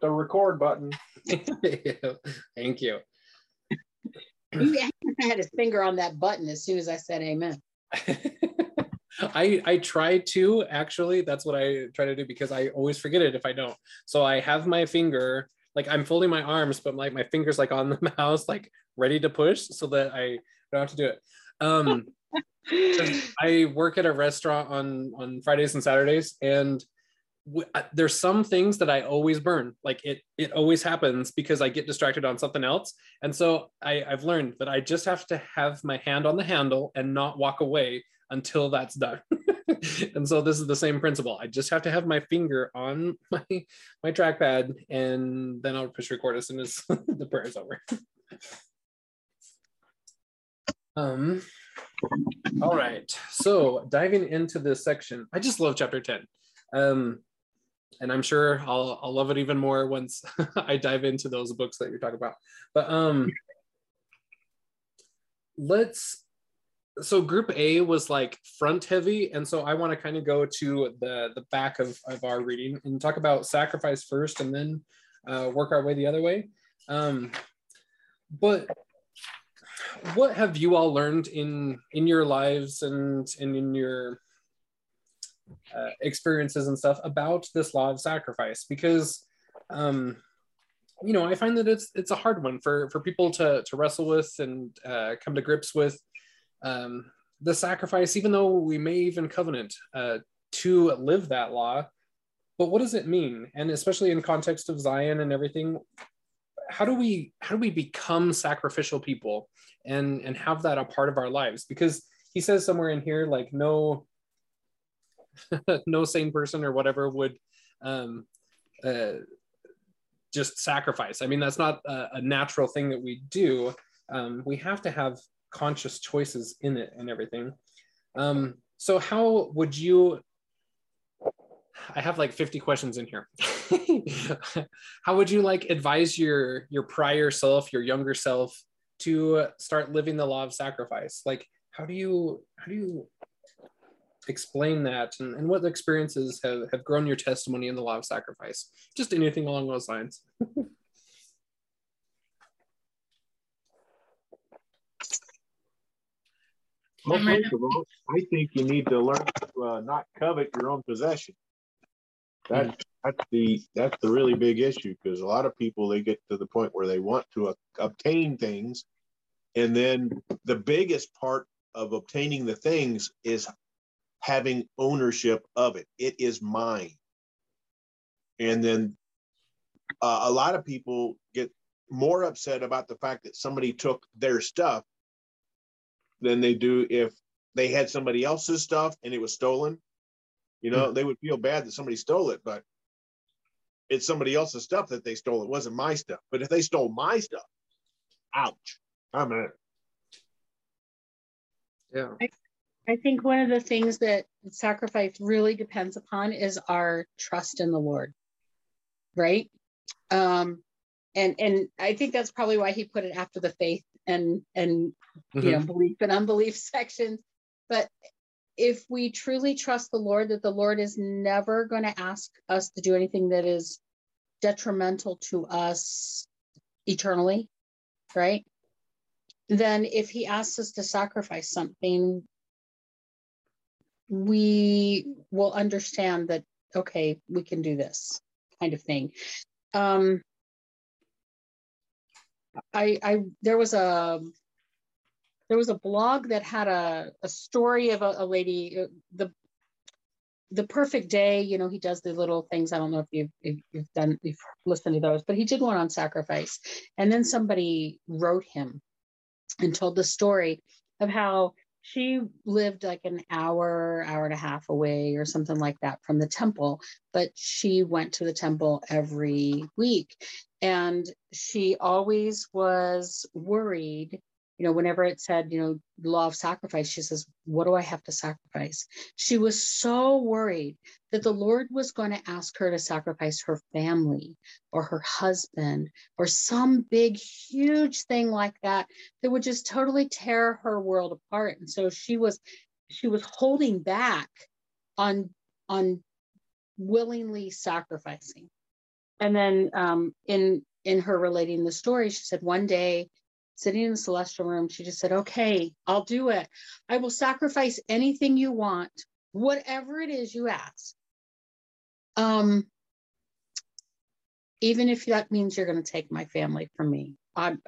the record button. Thank you. He had his finger on that button as soon as I said amen. I I try to actually. That's what I try to do because I always forget it if I don't. So I have my finger like I'm folding my arms, but like my fingers like on the mouse, like ready to push, so that I don't have to do it. Um, I work at a restaurant on on Fridays and Saturdays, and w- there's some things that I always burn. Like it it always happens because I get distracted on something else, and so I, I've learned that I just have to have my hand on the handle and not walk away until that's done. and so this is the same principle. I just have to have my finger on my my trackpad, and then I'll push record as soon as the prayer is over. Um, all right. So diving into this section, I just love chapter 10. Um, and I'm sure I'll, I'll love it even more once I dive into those books that you're talking about. But um, let's, so group A was like front heavy. And so I want to kind of go to the, the back of, of our reading and talk about sacrifice first and then uh, work our way the other way. Um, but what have you all learned in in your lives and, and in your uh, experiences and stuff about this law of sacrifice because um you know i find that it's it's a hard one for for people to to wrestle with and uh, come to grips with um the sacrifice even though we may even covenant uh to live that law. But what does it mean? And especially in context of zion and everything how do we how do we become sacrificial people and and have that a part of our lives? Because he says somewhere in here like no no sane person or whatever would um uh just sacrifice i mean that's not a, a natural thing that we do um we have to have conscious choices in it and everything um so how would you I have like 50 questions in here. How would you like advise your your prior self, your younger self to start living the law of sacrifice? Like how do you how do you explain that and, and what experiences have, have grown your testimony in the law of sacrifice? Just anything along those lines. Well, first of all, I think you need to learn to uh, not covet your own possession. That that's the that's the really big issue because a lot of people they get to the point where they want to uh, obtain things, and then the biggest part of obtaining the things is having ownership of it. It is mine, and then uh, a lot of people get more upset about the fact that somebody took their stuff than they do if they had somebody else's stuff and it was stolen you know, mm-hmm. they would feel bad that somebody stole it, but it's somebody else's stuff that they stole. It wasn't my stuff. But if they stole my stuff, ouch. I'm in. Yeah. I, I think one of the things that sacrifice really depends upon is our trust in the Lord. Right? Um and and I think that's probably why he put it after the faith and and mm-hmm. you know belief and unbelief sections. But if we truly trust the Lord, that the Lord is never going to ask us to do anything that is detrimental to us eternally, right? Then if he asks us to sacrifice something, we will understand that, okay, we can do this kind of thing. Um, I, I, there was a, there was a blog that had a, a story of a, a lady uh, the the perfect day you know he does the little things i don't know if you've, if you've done you've listened to those but he did one on sacrifice and then somebody wrote him and told the story of how she lived like an hour hour and a half away or something like that from the temple but she went to the temple every week. And she always was worried you know, whenever it said, you know, law of sacrifice, she says, What do I have to sacrifice? She was so worried that the Lord was going to ask her to sacrifice her family or her husband or some big, huge thing like that that would just totally tear her world apart. And so she was she was holding back on on willingly sacrificing and then um, in in her relating the story, she said one day, sitting in the celestial room, she just said, "Okay, I'll do it. I will sacrifice anything you want, whatever it is you ask. Um, even if that means you're going to take my family from me,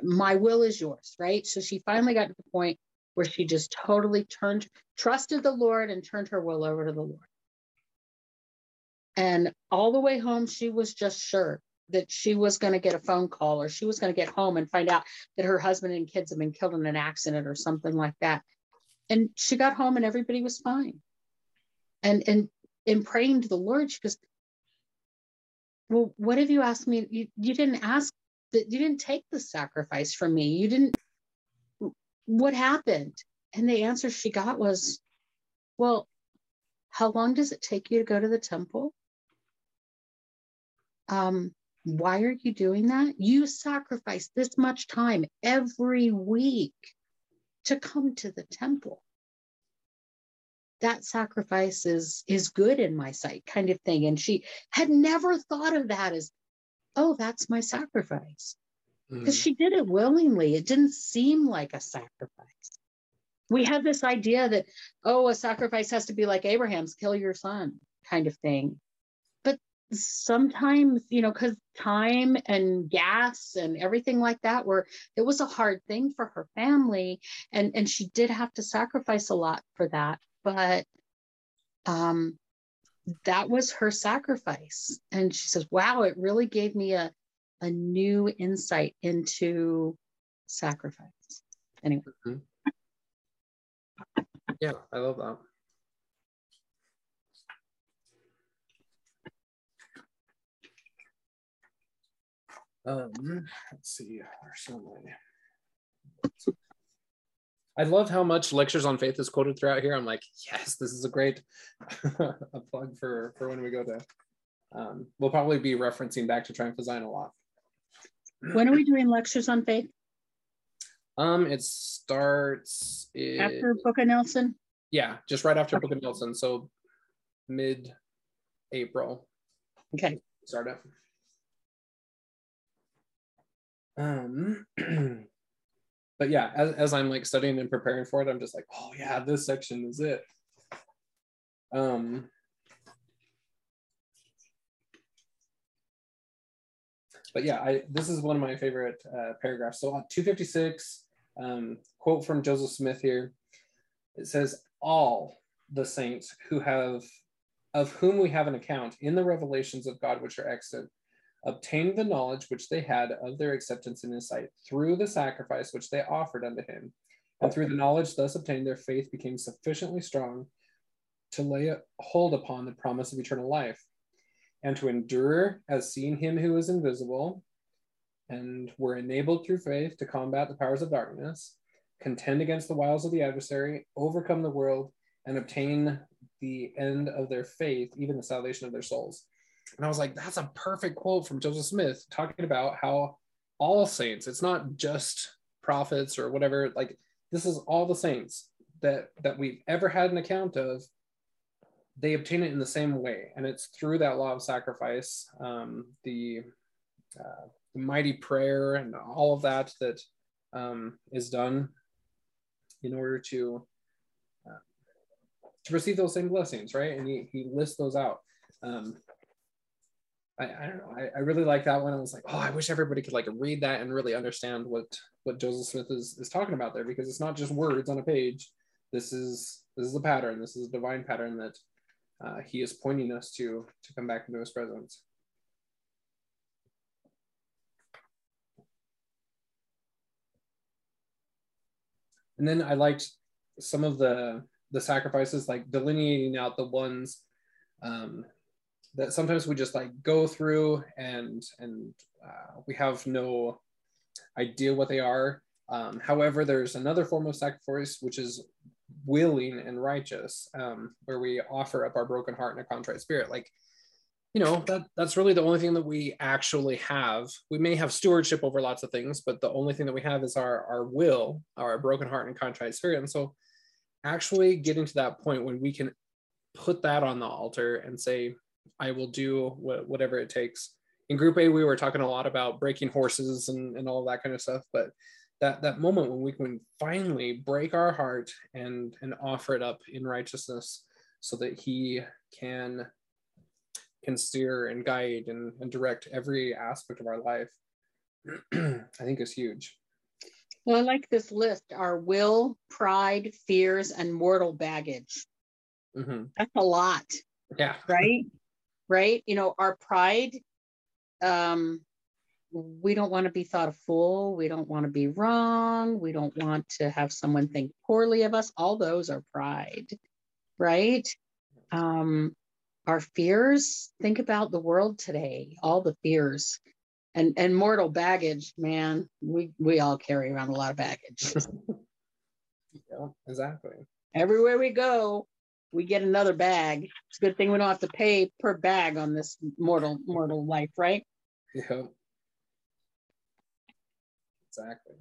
my will is yours, right?" So she finally got to the point where she just totally turned, trusted the Lord, and turned her will over to the Lord. And all the way home, she was just sure that she was going to get a phone call or she was going to get home and find out that her husband and kids had been killed in an accident or something like that. And she got home and everybody was fine. And and in praying to the Lord, she goes, Well, what have you asked me? You, you didn't ask that you didn't take the sacrifice from me. You didn't what happened? And the answer she got was, Well, how long does it take you to go to the temple? um, why are you doing that? You sacrifice this much time every week to come to the temple. That sacrifice is, is good in my sight, kind of thing. And she had never thought of that as, oh, that's my sacrifice. Because mm. she did it willingly. It didn't seem like a sacrifice. We have this idea that, oh, a sacrifice has to be like Abraham's, kill your son, kind of thing sometimes you know because time and gas and everything like that were it was a hard thing for her family. And and she did have to sacrifice a lot for that but um that was her sacrifice. And she says wow it really gave me a a new insight into sacrifice. Anyway. Mm-hmm. yeah i love that Um, let's see. there's so many. I love how much lectures on faith is quoted throughout here. I'm like, yes, this is a great a plug for for when we go to. Um, we'll probably be referencing back to Triumph of Zion a lot. When are we doing lectures on faith? Um, it starts in, after Book of Nelson. Yeah, just right after okay. Book of Nelson. So mid April. Okay. Start it. Um, but yeah, as, as I'm like studying and preparing for it, I'm just like, oh yeah, this section is it. Um, but yeah, I this is one of my favorite uh, paragraphs. So on 256, um, quote from Joseph Smith here. It says, "All the saints who have, of whom we have an account in the revelations of God which are extant, obtained the knowledge which they had of their acceptance in his sight through the sacrifice which they offered unto him. And through the knowledge thus obtained, their faith became sufficiently strong to lay hold upon the promise of eternal life and to endure as seeing him who is invisible, and were enabled through faith to combat the powers of darkness, contend against the wiles of the adversary, overcome the world, and obtain the end of their faith, even the salvation of their souls. And I was like, that's a perfect quote from Joseph Smith talking about how all saints, it's not just prophets or whatever, like this is all the saints that that we've ever had an account of. They obtain it in the same way, and it's through that law of sacrifice, um, the, uh, the mighty prayer, and all of that that um, is done in order to uh, to receive those same blessings, right? And he, he lists those out. Um, I, I don't know. I, I really like that one. I was like, oh, I wish everybody could like read that and really understand what what Joseph Smith is is talking about there because it's not just words on a page. This is this is a pattern. This is a divine pattern that uh, he is pointing us to to come back into his presence. And then I liked some of the the sacrifices, like delineating out the ones um, that sometimes we just like go through and and uh, we have no idea what they are. Um, however, there's another form of sacrifice which is willing and righteous, um, where we offer up our broken heart and a contrite spirit. Like, you know, that that's really the only thing that we actually have. We may have stewardship over lots of things, but the only thing that we have is our our will, our broken heart and contrite spirit. And so, actually getting to that point when we can put that on the altar and say, I will do wh- whatever it takes. In group A, we were talking a lot about breaking horses and, and all that kind of stuff. But that that moment when we can finally break our heart and and offer it up in righteousness so that he can can steer and guide and, and direct every aspect of our life i think is huge. Well i like this list our will pride fears and mortal baggage. Mm-hmm. that's a lot. Yeah. Right right you know our pride um we don't want to be thought a fool. We don't want to be wrong. We don't want to have someone think poorly of us. All those are pride, right? Um, our fears, think about the world today, all the fears. And, and mortal baggage, man, we, we all carry around a lot of baggage. yeah, exactly. Everywhere we go, we get another bag. It's a good thing we don't have to pay per bag on this mortal mortal life, right? Yeah exactly.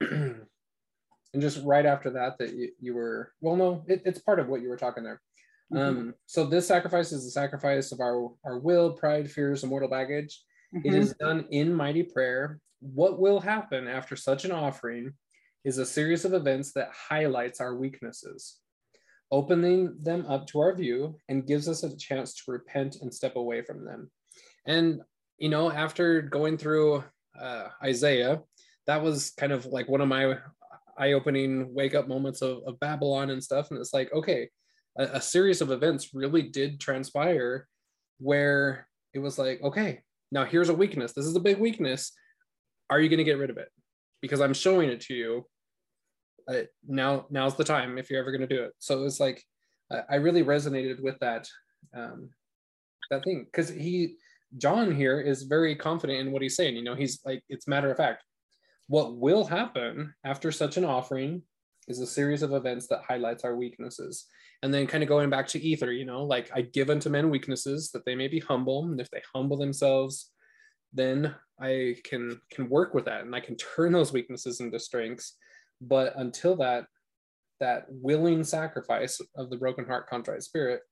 and just right after that, that you, you were well, no, it, it's part of what you were talking there. Mm-hmm. Um, so this sacrifice is the sacrifice of our our will, pride, fears, and mortal baggage. Mm-hmm. It is done in mighty prayer. What will happen after such an offering is a series of events that highlights our weaknesses, opening them up to our view and gives us a chance to repent and step away from them. And you know, after going through uh, Isaiah, that was kind of like one of my eye-opening wake-up moments of, of Babylon and stuff. And it's like, okay, a, a series of events really did transpire where it was like, okay, now here's a weakness. This is a big weakness. Are you going to get rid of it? Because I'm showing it to you. Uh, now, now's the time if you're ever going to do it. So it was like, I really resonated with that, um, that thing because he John here is very confident in what he's saying. You know, he's like, it's matter of fact. What will happen after such an offering is a series of events that highlights our weaknesses. And then kind of going back to Ether, you know, like I give unto men weaknesses that they may be humble. And if they humble themselves, then I can can work with that and I can turn those weaknesses into strengths. But until that, that willing sacrifice of the broken heart, contrite spirit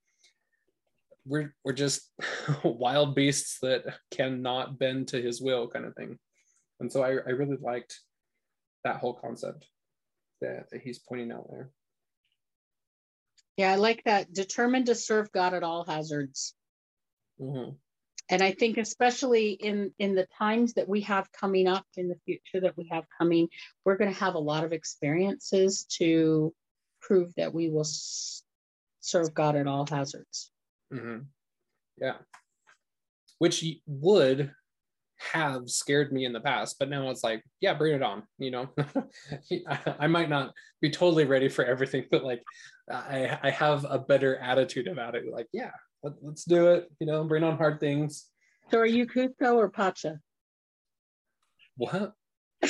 we're we're just wild beasts that cannot bend to his will kind of thing. And so i, I really liked that whole concept that, that he's pointing out there. Yeah i like that. Determined to serve god at all hazards. Mm-hmm. And i think especially in in the times that we have coming up in the future that we have coming we're going to have a lot of experiences to prove that we will serve god at all hazards Mm-hmm. Yeah. Which would have scared me in the past, but now it's like, yeah, bring it on. You know, I might not be totally ready for everything, but like, I I have a better attitude about it. Like, yeah, let, us do it. You know, bring on hard things. So, are you Kuzco or Pacha? What?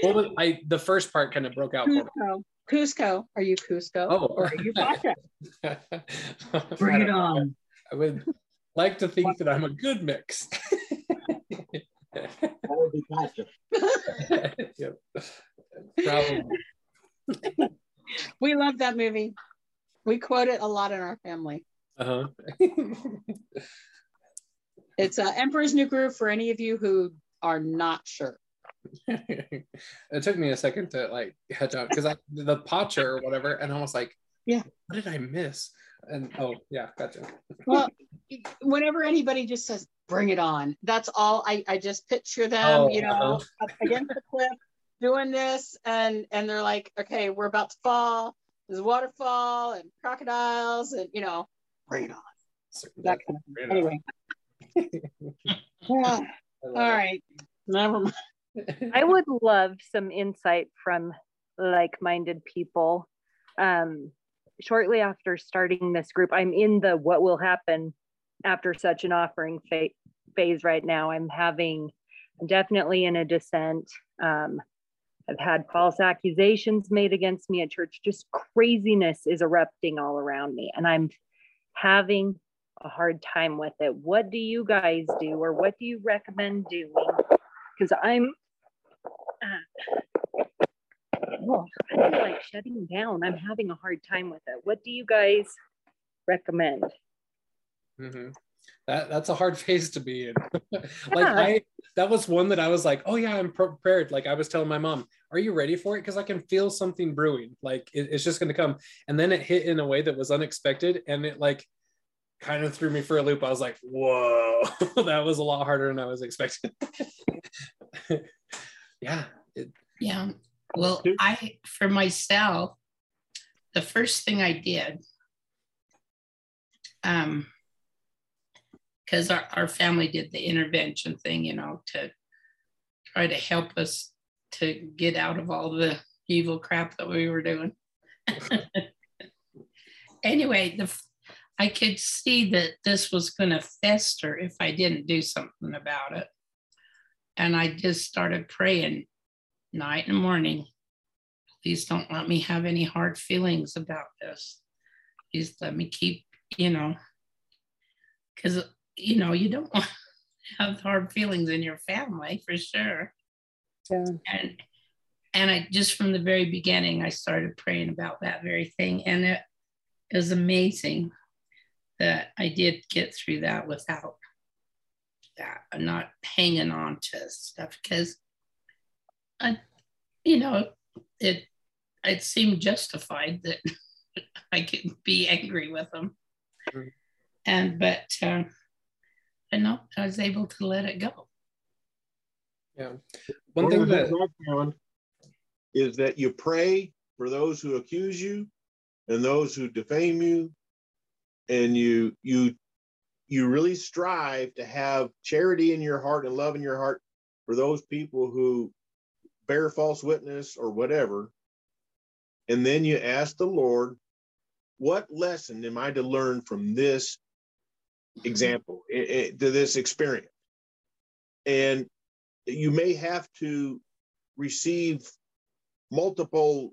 what was I? The first part kind of broke out. Kuzco. Kuzco. Are you Kuzco? Oh, or are you Pacha? Bring it on. I would like to think that I'm a good mix. that would be Pacha. yep. Probably. we love that movie. We quote it a lot in our family. Uh-huh. it's uh, Emperor's New Groove for any of you who are not sure. it took me a second to like catch up because I the Pacha or whatever, and I was like, yeah, what did I miss? And oh yeah, gotcha. well, whenever anybody just says bring it on, that's all I, I just picture them, oh, you know, uh-huh. against the cliff doing this and and they're like, okay, we're about to fall. There's a waterfall and crocodiles and you know, bring it on. That kind of anyway. yeah. All right. Never mind. I would love some insight from like-minded people. Um, shortly after starting this group, I'm in the what will happen after such an offering fa- phase right now. I'm having I'm definitely in a descent. Um, I've had false accusations made against me at church. Just craziness is erupting all around me, and I'm having a hard time with it. What do you guys do, or what do you recommend doing? Because I'm uh, oh, I feel like shutting down. I'm having a hard time with it. What do you guys recommend. Mm-hmm. That that's a hard phase to be in. like I, that was one that I was like, oh yeah, I'm prepared. Like I was telling my mom, are you ready for it? Because I can feel something brewing. Like it, it's just going to come. And then it hit in a way that was unexpected, and it like kind of threw me for a loop. I was like, whoa, that was a lot harder than I was expecting. yeah. It, yeah. Well, I, for myself, the first thing I did, um, because our, our family did the intervention thing, you know, to try to help us to get out of all the evil crap that we were doing. anyway, the I could see that this was going to fester if I didn't do something about it. And I just started praying night and morning. Please don't let me have any hard feelings about this. Please let me keep, you know, because, you know, you don't want have hard feelings in your family for sure. Yeah. And and I just from the very beginning, I started praying about that very thing. And it is amazing that I did get through that without that. I'm not hanging on to stuff because I, you know, it it seemed justified that I could be angry with them. And but uh, but no, I was able to let it go. Yeah. One, One thing that found is that you pray for those who accuse you and those who defame you and you you you really strive to have charity in your heart and love in your heart for those people who bear false witness or whatever and then you ask the lord what lesson am i to learn from this example it, it, to this experience and you may have to receive multiple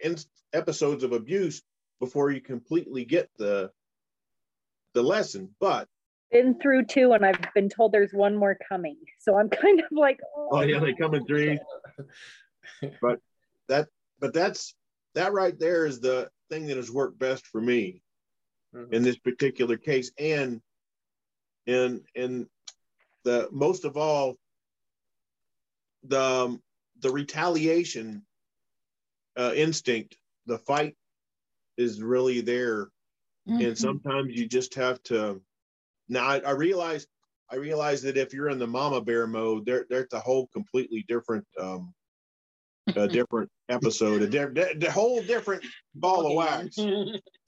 in- episodes of abuse before you completely get the the lesson. But been through two, and I've been told there's one more coming. So I'm kind of like, oh, oh yeah, they come in three. but that, but that's that right there is the thing that has worked best for me mm-hmm. in this particular case, and in in the most of all the um, the retaliation uh, instinct, the fight is really there Mm-hmm. And sometimes you just have to. Now I, I realize I realize that if you're in the mama bear mode, there there's a whole completely different um a different episode, a, di- a whole different ball of wax.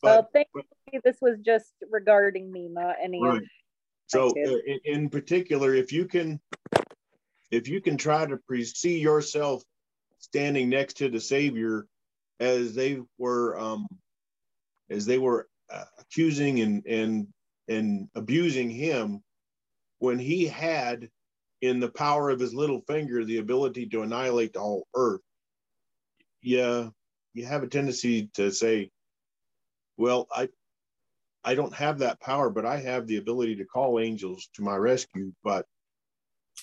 But, well, thank but, you. This was just regarding me, not any. Right. So, uh, in, in, particular, if you can, if you can try to pre- see yourself standing next to the Savior as they were, um, as they were uh, accusing and and and abusing him when he had in the power of his little finger the ability to annihilate the whole earth yeah you have a tendency to say well i i don't have that power but i have the ability to call angels to my rescue but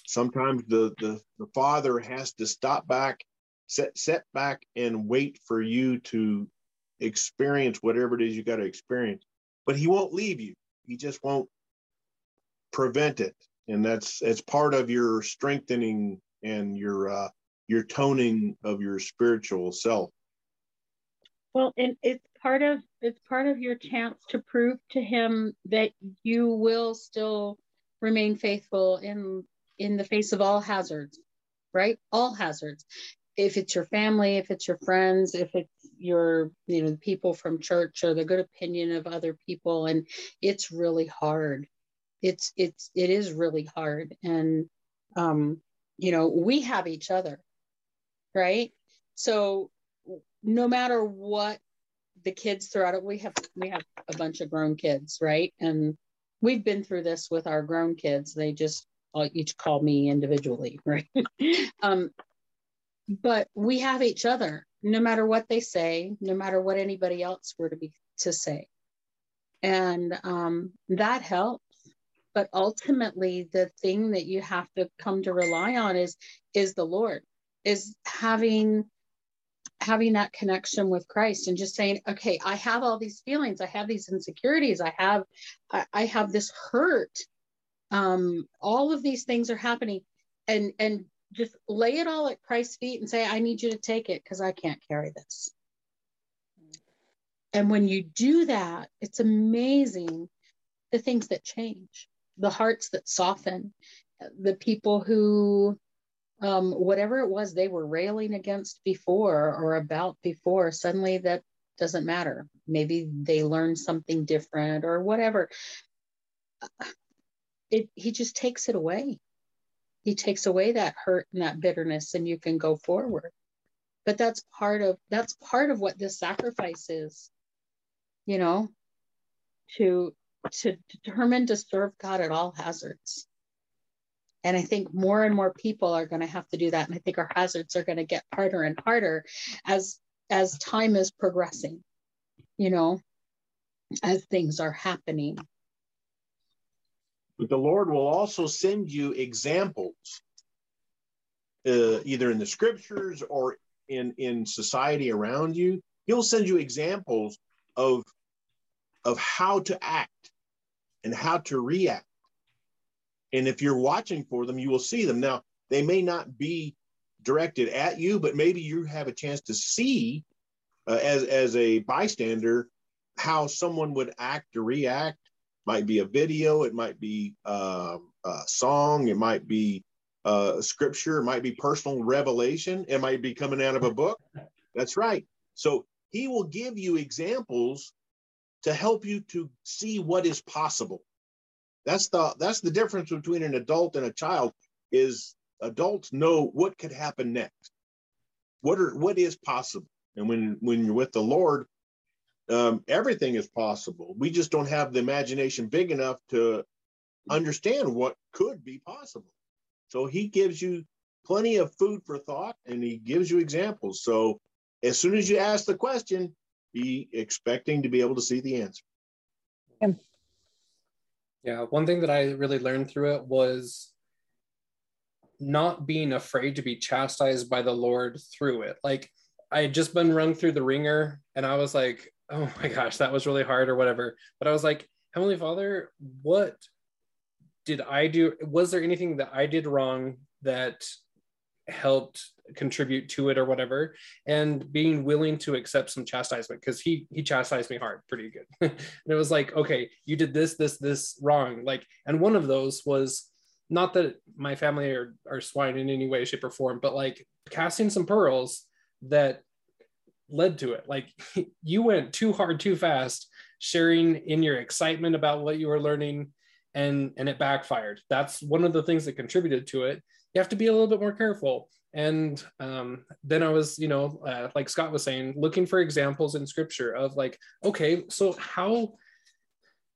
sometimes the the, the father has to stop back set set back and wait for you to experience whatever it is you got to experience. But he won't leave you. He just won't prevent it. And that's it's part of your strengthening and your uh, your toning of your spiritual self. Well, and it's part of it's part of your chance to prove to him that you will still remain faithful in in the face of all hazards, right? All hazards. If it's your family, if it's your friends, if it's your you know people from church or the good opinion of other people. And it's really hard. It's it's it is really hard. And um you know we have each other right? So no matter what the kids throughout it we have we have a bunch of grown kids right? And we've been through this with our grown kids. They just all each call me individually right um but we have each other no matter what they say, no matter what anybody else were to be to say. And um, that helps. But ultimately, the thing that you have to come to rely on is is the Lord, is having having that connection with Christ and just saying, okay, I have all these feelings, I have these insecurities, I have, I, I have this hurt. Um, all of these things are happening, and and just lay it all at Christ's feet and say, I need you to take it because I can't carry this. And when you do that, it's amazing the things that change, the hearts that soften, the people who, um, whatever it was they were railing against before or about before, suddenly that doesn't matter. Maybe they learned something different or whatever. It, he just takes it away. He takes away that hurt and that bitterness, and you can go forward. But that's part of that's part of what this sacrifice is you know, to to determine to serve God at all hazards. And I think more and more people are going to have to do that. And I think our hazards are going to get harder and harder as as time is progressing, you know, as things are happening. But the Lord will also send you examples, uh, either in the scriptures or in, in society around you. He'll send you examples of of how to act and how to react. And if you're watching for them, you will see them. Now, they may not be directed at you, but maybe you have a chance to see uh, as, as a bystander how someone would act or react. Might be a video, it might be uh, a song, it might be uh, scripture, it might be personal revelation, it might be coming out of a book. That's right. So he will give you examples to help you to see what is possible. That's the that's the difference between an adult and a child is adults know what could happen next. What are what is possible? And when when you're with the Lord, um, everything is possible. We just don't have the imagination big enough to understand what could be possible. So he gives you plenty of food for thought and he gives you examples. So as soon as you ask the question, be expecting to be able to see the answer. Yeah. yeah. One thing that I really learned through it was not being afraid to be chastised by the Lord through it. Like I had just been rung through the ringer and I was like, oh my gosh, that was really hard or whatever. But I was like, Heavenly Father, what did I do? Was there anything that I did wrong that helped contribute to it or whatever and being willing to accept some chastisement because he he chastised me hard pretty good and it was like okay you did this this this wrong like and one of those was not that my family are, are swine in any way shape or form but like casting some pearls that led to it. Like you went too hard too fast sharing in your excitement about what you were learning and and it backfired. That's one of the things that contributed to it. You have to be a little bit more careful. And um, then I was, you know, uh, like Scott was saying, looking for examples in scripture of like, okay, so how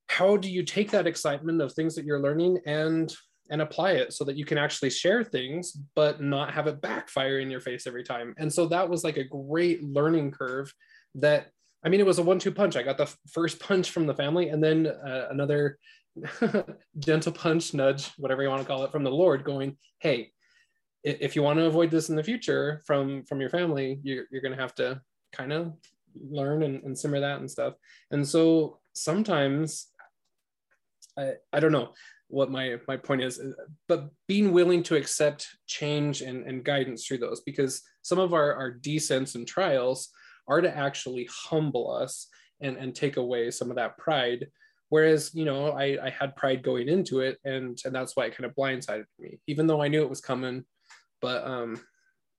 how do you take that excitement of things that you're learning and and apply it so that you can actually share things but not have it backfire in your face every time. And so that was like a great learning curve that i mean it was a one-two punch. I got the first punch from the family and then uh, another gentle punch, nudge, whatever you want to call it, from the Lord, going, "Hey, if you want to avoid this in the future from from your family, you're you're going to have to kind of learn and, and simmer that and stuff." And so sometimes, I I don't know what my my point is, but being willing to accept change and, and guidance through those, because some of our our descents and trials are to actually humble us and and take away some of that pride Whereas, you know, I, I had pride going into it and and that's why it kind of blindsided me, even though I knew it was coming. But um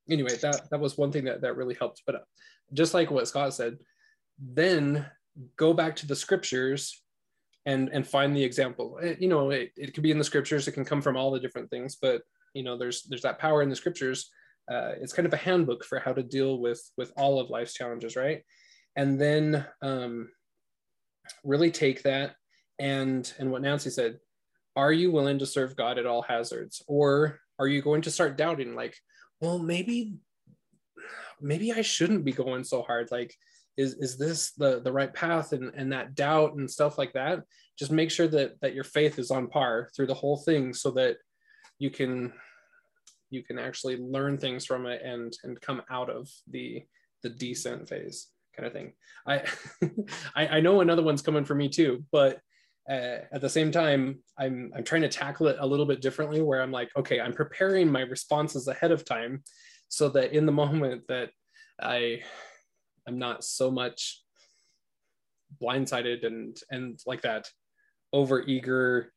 anyway, that that was one thing that, that really helped. But just like what Scott said, then go back to the scriptures and and find the example. It, you know, it, it could be in the scriptures, it can come from all the different things, but you know, there's there's that power in the scriptures. Uh, it's kind of a handbook for how to deal with with all of life's challenges, right? And then um, really take that and and what Nancy said, are you willing to serve God at all hazards, or are you going to start doubting, like, well, maybe maybe I shouldn't be going so hard, like. Is, is this the, the right path and, and that doubt and stuff like that just make sure that that your faith is on par through the whole thing so that you can you can actually learn things from it and and come out of the the descent phase kind of thing. I, I, I know another one's coming for me too, but uh, at the same time, I'm I'm trying to tackle it a little bit differently. Where I'm like, okay, I'm preparing my responses ahead of time, so that in the moment that I I'm not so much blindsided and and like that over eager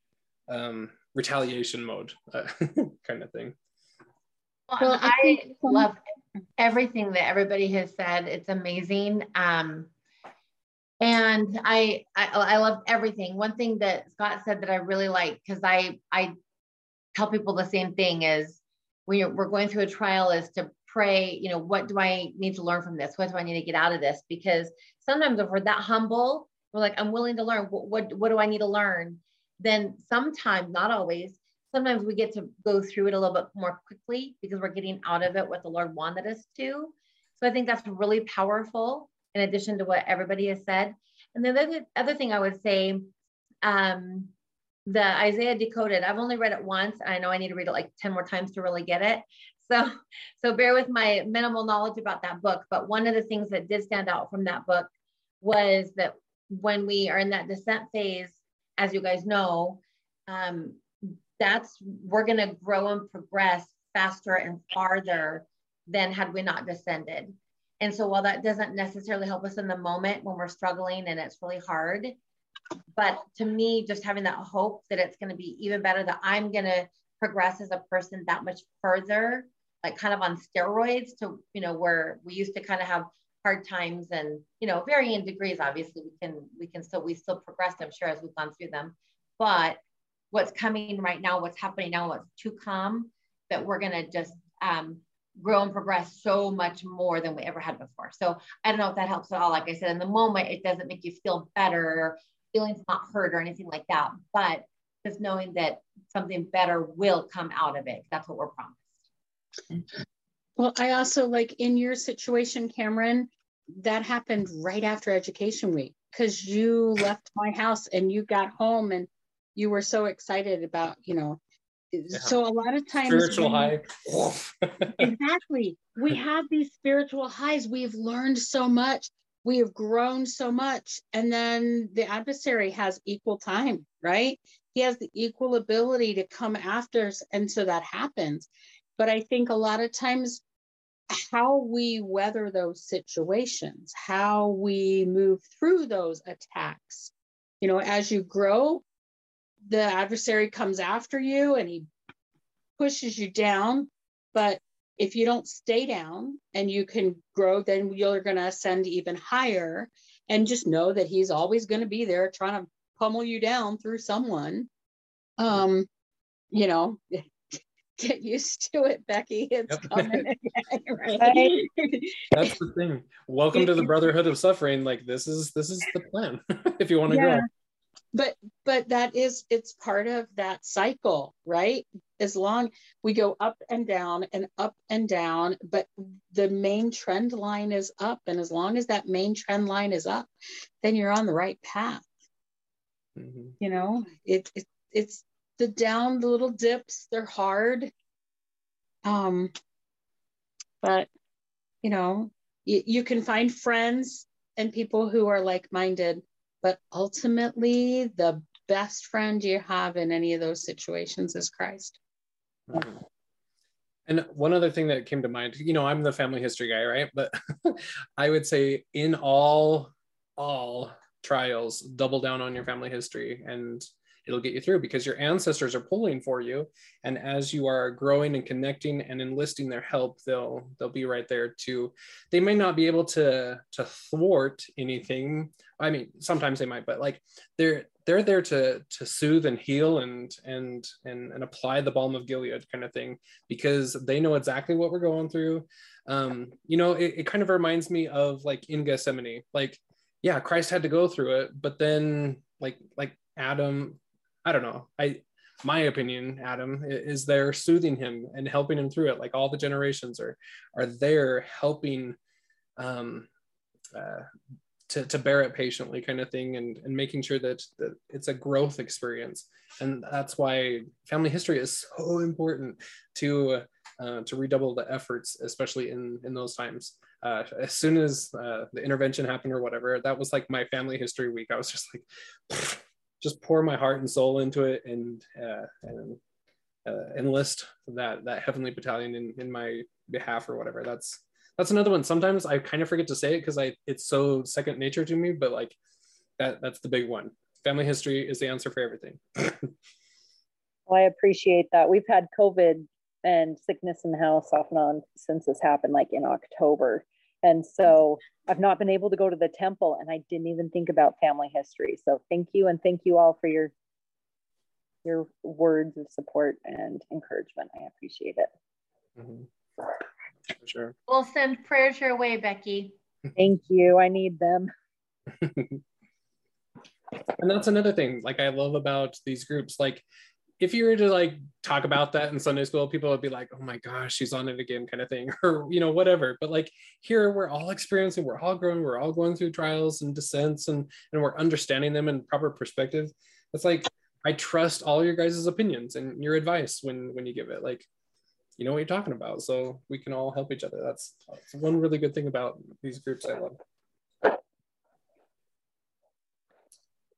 um, retaliation mode uh, kind of thing. Well, well I, I love everything that everybody has said. It's amazing. Um, and I, I I love everything. One thing that Scott said that I really like because I I tell people the same thing is when you're, we're going through a trial is to pray. You know, what do I need to learn from this? What do I need to get out of this? Because sometimes if we're that humble, we're like, I'm willing to learn. What what, what do I need to learn? Then sometimes, not always, sometimes we get to go through it a little bit more quickly because we're getting out of it what the Lord wanted us to. So I think that's really powerful in addition to what everybody has said. And then the other thing I would say, um, the Isaiah Decoded, I've only read it once. I know I need to read it like 10 more times to really get it. So, so bear with my minimal knowledge about that book. But one of the things that did stand out from that book was that when we are in that descent phase, as you guys know, um, that's we're going to grow and progress faster and farther than had we not descended. And so while that doesn't necessarily help us in the moment when we're struggling and it's really hard, but to me, just having that hope that it's going to be even better, that I'm going to progress as a person that much further, like kind of on steroids to, you know, where we used to kind of have hard times and, you know, varying degrees, obviously we can, we can still, we still progress, I'm sure, as we've gone through them. But what's coming right now, what's happening now, what's to come, that we're going to just um, grow and progress so much more than we ever had before. So I don't know if that helps at all. Like I said, in the moment, it doesn't make you feel better, feelings not hurt or anything like that, but just knowing that something better will come out of it. That's what we're promised. Well, I also like in your situation, Cameron, that happened right after education week because you left my house and you got home and you were so excited about, you know, yeah. so a lot of times spiritual high. Exactly. We have these spiritual highs. We've learned so much. We have grown so much. And then the adversary has equal time right? He has the equal ability to come after us. And so that happens but i think a lot of times how we weather those situations how we move through those attacks you know as you grow the adversary comes after you and he pushes you down. But if you don't stay down and you can grow, then you're going to ascend even higher. And just know that he's always going to be there trying to pummel you down through someone. Um, you know, get used to it, Becky. It's yep. coming again, right? That's the thing. Welcome to the brotherhood of suffering. Like this is this is the plan if you want to yeah. grow but but that is it's part of that cycle right as long we go up and down and up and down but the main trend line is up and as long as that main trend line is up then you're on the right path mm-hmm. you know it, it it's the down the little dips they're hard um but you know you, you can find friends and people who are like-minded but ultimately, the best friend you have in any of those situations is Christ. Mm-hmm. And one other thing that came to mind, you know, I'm the family history guy, right? But I would say in all all trials, double down on your family history and it'll get you through because your ancestors are pulling for you. And as you are growing and connecting and enlisting their help they'll they'll be right there to they may not be able to to thwart anything. I mean sometimes they might but like they're they're there to to soothe and heal and and and, and apply the balm of gilead kind of thing because they know exactly what we're going through. Um you know it, it kind of reminds me of like in gethsemane like yeah christ had to go through it but then like like adam I don't know. I my opinion, Adam, is they're soothing him and helping him through it. Like all the generations are are there helping um, uh, to, to bear it patiently, kind of thing, and, and making sure that, that it's a growth experience. And that's why family history is so important to uh, to redouble the efforts, especially in in those times. uh, as soon as uh, the intervention happened or whatever, that was like my family history week. I was just like, just pour my heart and soul into it and uh, and uh, enlist that that heavenly battalion in, in my behalf or whatever. That's that's another one. Sometimes I kind of forget to say it because I it's so second nature to me, but like that that's the big one. Family history is the answer for everything. well, I appreciate that. We've had COVID and sickness in the house off and on since this happened, like in October. And so I've not been able to go to the temple and I didn't even think about family history. So thank you and thank you all for your your words of support and encouragement. I appreciate it. Mm-hmm. Sure. We'll send prayers your way, Becky. Thank you. I need them. and that's another thing like I love about these groups. Like if you were to like talk about that in Sunday school, people would be like, oh my gosh, she's on it again, kind of thing, or you know, whatever. But like here, we're all experiencing, we're all growing, we're all going through trials and descents and and we're understanding them in proper perspective. It's like I trust all your guys' opinions and your advice when when you give it. Like, you know what you're talking about. So we can all help each other. That's, that's one really good thing about these groups I love.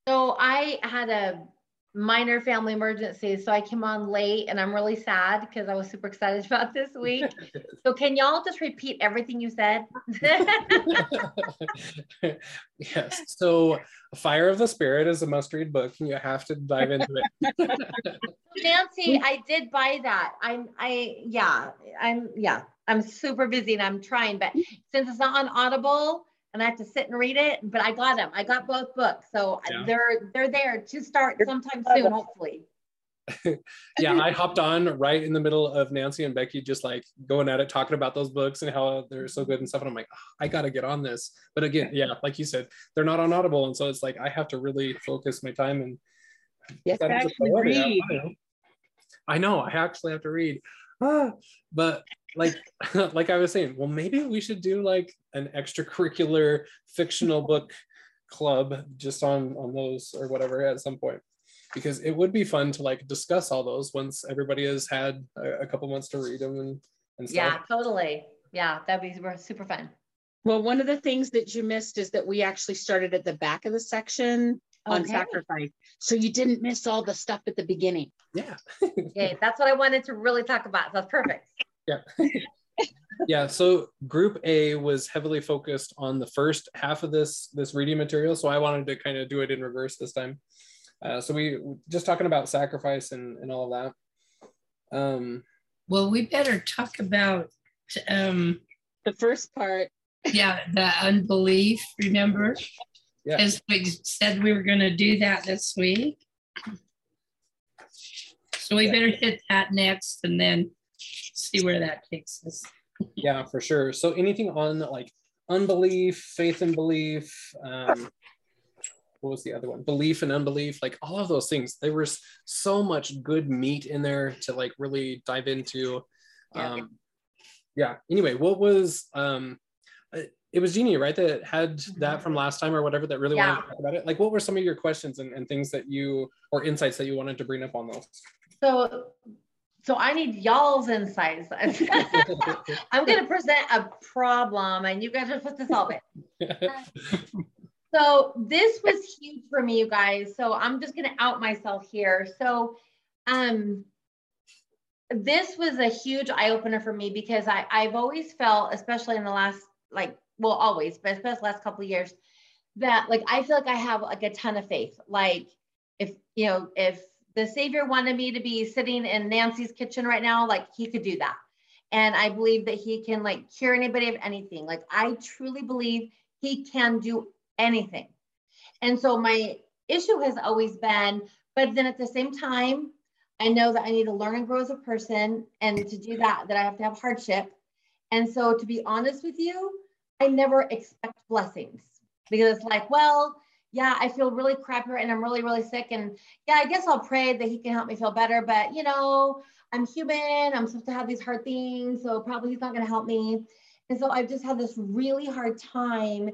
So I had a minor family emergencies. So I came on late and I'm really sad because I was super excited about this week. so can y'all just repeat everything you said? yes. So Fire of the Spirit is a must read book and you have to dive into it. Nancy, I did buy that. I'm I yeah, I'm yeah, I'm super busy and I'm trying, but since it's not on Audible, and I have to sit and read it. But I got them. I got both books, so yeah. they're they're there to start sometime soon, hopefully. yeah, I hopped on right in the middle of Nancy and Becky just like going at it, talking about those books and how they're so good and stuff. And I'm like, oh, I got to get on this. But again, yeah, like you said, they're not on Audible, and so it's like I have to really focus my time and. Yes, actually read. I know. I actually have to read. Ah, but like like I was saying, well, maybe we should do like an extracurricular fictional book club just on on those or whatever at some point. Because it would be fun to like discuss all those once everybody has had a, a couple months to read them and, and stuff. yeah totally. Yeah that'd be super fun. Well one of the things that you missed is that we actually started at the back of the section on sacrifice. So you didn't miss all the stuff at the beginning. Yeah. Okay that's what i wanted to really talk about. That's perfect. Yeah. yeah. So group A was heavily focused on the first half of this this reading material. So I wanted to kind of do it in reverse this time. Uh, so we just talking about sacrifice and, and all of that. Um, well, we better talk about um, the first part. yeah, the unbelief. Remember, yeah. as we said we were going to do that this week. So we better hit that next, and then see where that takes us. Yeah, for sure. So anything on like unbelief, faith and belief, um, what was the other one? Belief and unbelief, like all of those things. There was so much good meat in there to like really dive into. Um, yeah. Anyway, what was um, uh, it was Jeannie, right? That had that from last time or whatever that really yeah. wanted to talk about it. Like, what were some of your questions and, and things that you or insights that you wanted to bring up on those? So so I need y'all's insights. I'm going to present a problem and you guys are supposed to solve it. so this was huge for me, you guys. So I'm just going to out myself here. So um, this was a huge eye opener for me because I, I've always felt, especially in the last, like, well, always, but especially last couple of years, that like I feel like I have like a ton of faith. Like if you know, if the Savior wanted me to be sitting in Nancy's kitchen right now, like he could do that. And I believe that he can like cure anybody of anything. Like I truly believe he can do anything. And so my issue has always been, but then at the same time, I know that I need to learn and grow as a person. And to do that, that I have to have hardship. And so to be honest with you, I never expect blessings because it's like, well, yeah, I feel really crappy and I'm really, really sick. And yeah, I guess I'll pray that he can help me feel better. But you know, I'm human. I'm supposed to have these hard things. So probably he's not going to help me. And so I've just had this really hard time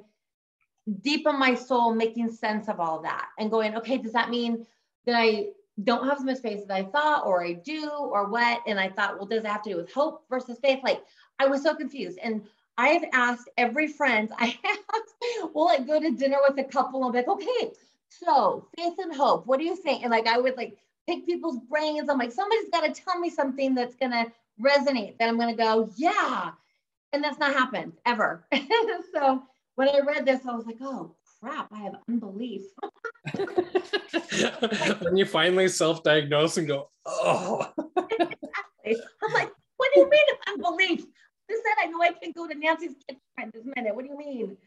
deep in my soul making sense of all that and going, okay, does that mean that I don't have as much faith as I thought, or I do, or what? And I thought, well, does it have to do with hope versus faith? Like I was so confused. And I have asked every friend I have, will I go to dinner with a couple? I'm like, okay, so faith and hope, what do you think? And like, I would like pick people's brains. I'm like, somebody's got to tell me something that's going to resonate that I'm going to go, yeah. And that's not happened ever. so when I read this, I was like, oh crap, I have unbelief. when you finally self-diagnose and go, oh. exactly. I'm like, what do you mean unbelief? This said I know I can go to Nancy's kitchen right this minute. What do you mean?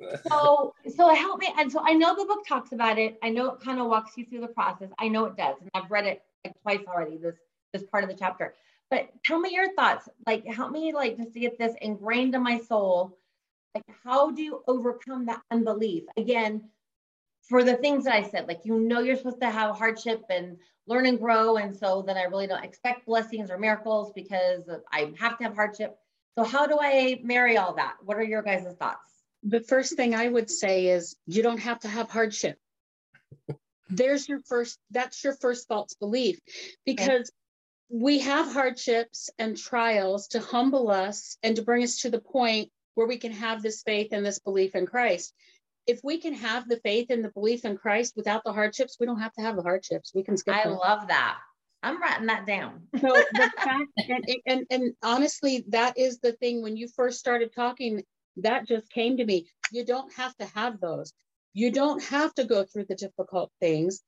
so so help me. And so i know the book talks about it. I know it kind of walks you through the process. I know it does. And i've read it like twice already this this part of the chapter. But tell me your thoughts. Like help me like just to get this ingrained in my soul. Like how do you overcome that unbelief? Again for the things that i said like you know you're supposed to have hardship and learn and grow. And so then i really don't expect blessings or miracles because i have to have hardship so how do i marry all that what are your guys' thoughts the first thing i would say is you don't have to have hardship there's your first that's your first false belief because we have hardships and trials to humble us and to bring us to the point where we can have this faith and this belief in Christ. If we can have the faith and the belief in Christ without the hardships, we don't have to have the hardships. We can skip. I them. love that. I'm writing that down. so the fact, and, and, and honestly, that is the thing. When you first started talking, that just came to me. You don't have to have those. You don't have to go through the difficult things.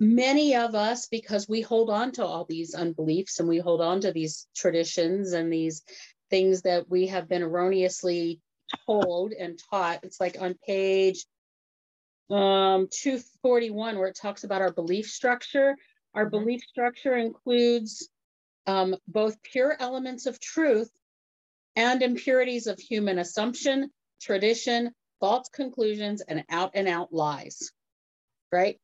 Many of us, because we hold on to all these unbeliefs and we hold on to these traditions and these things that we have been erroneously told and taught. It's like on page um, 241 where it talks about our belief structure. Our belief structure includes um, both pure elements of truth and impurities of human assumption, tradition, false conclusions, and out and out lies, right?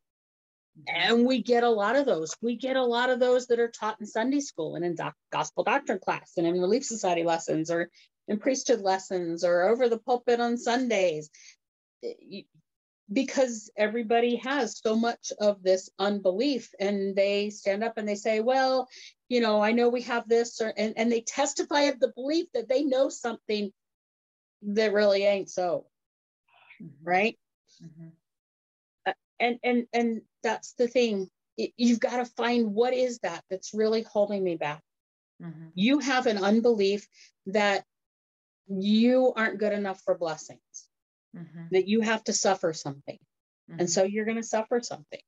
And we get a lot of those. We get a lot of those that are taught in Sunday school and in doc- gospel doctrine class and in Relief Society lessons or in priesthood lessons or over the pulpit on Sundays. Because everybody has so much of this unbelief and they stand up and they say, well, you know, I know we have this, or, and, and they testify of the belief that they know something that really ain't so. Mm-hmm. Right. Mm-hmm and and and that's the thing you've got to find what is that that's really holding me back mm-hmm. you have an unbelief that you aren't good enough for blessings mm-hmm. that you have to suffer something mm-hmm. and so you're going to suffer something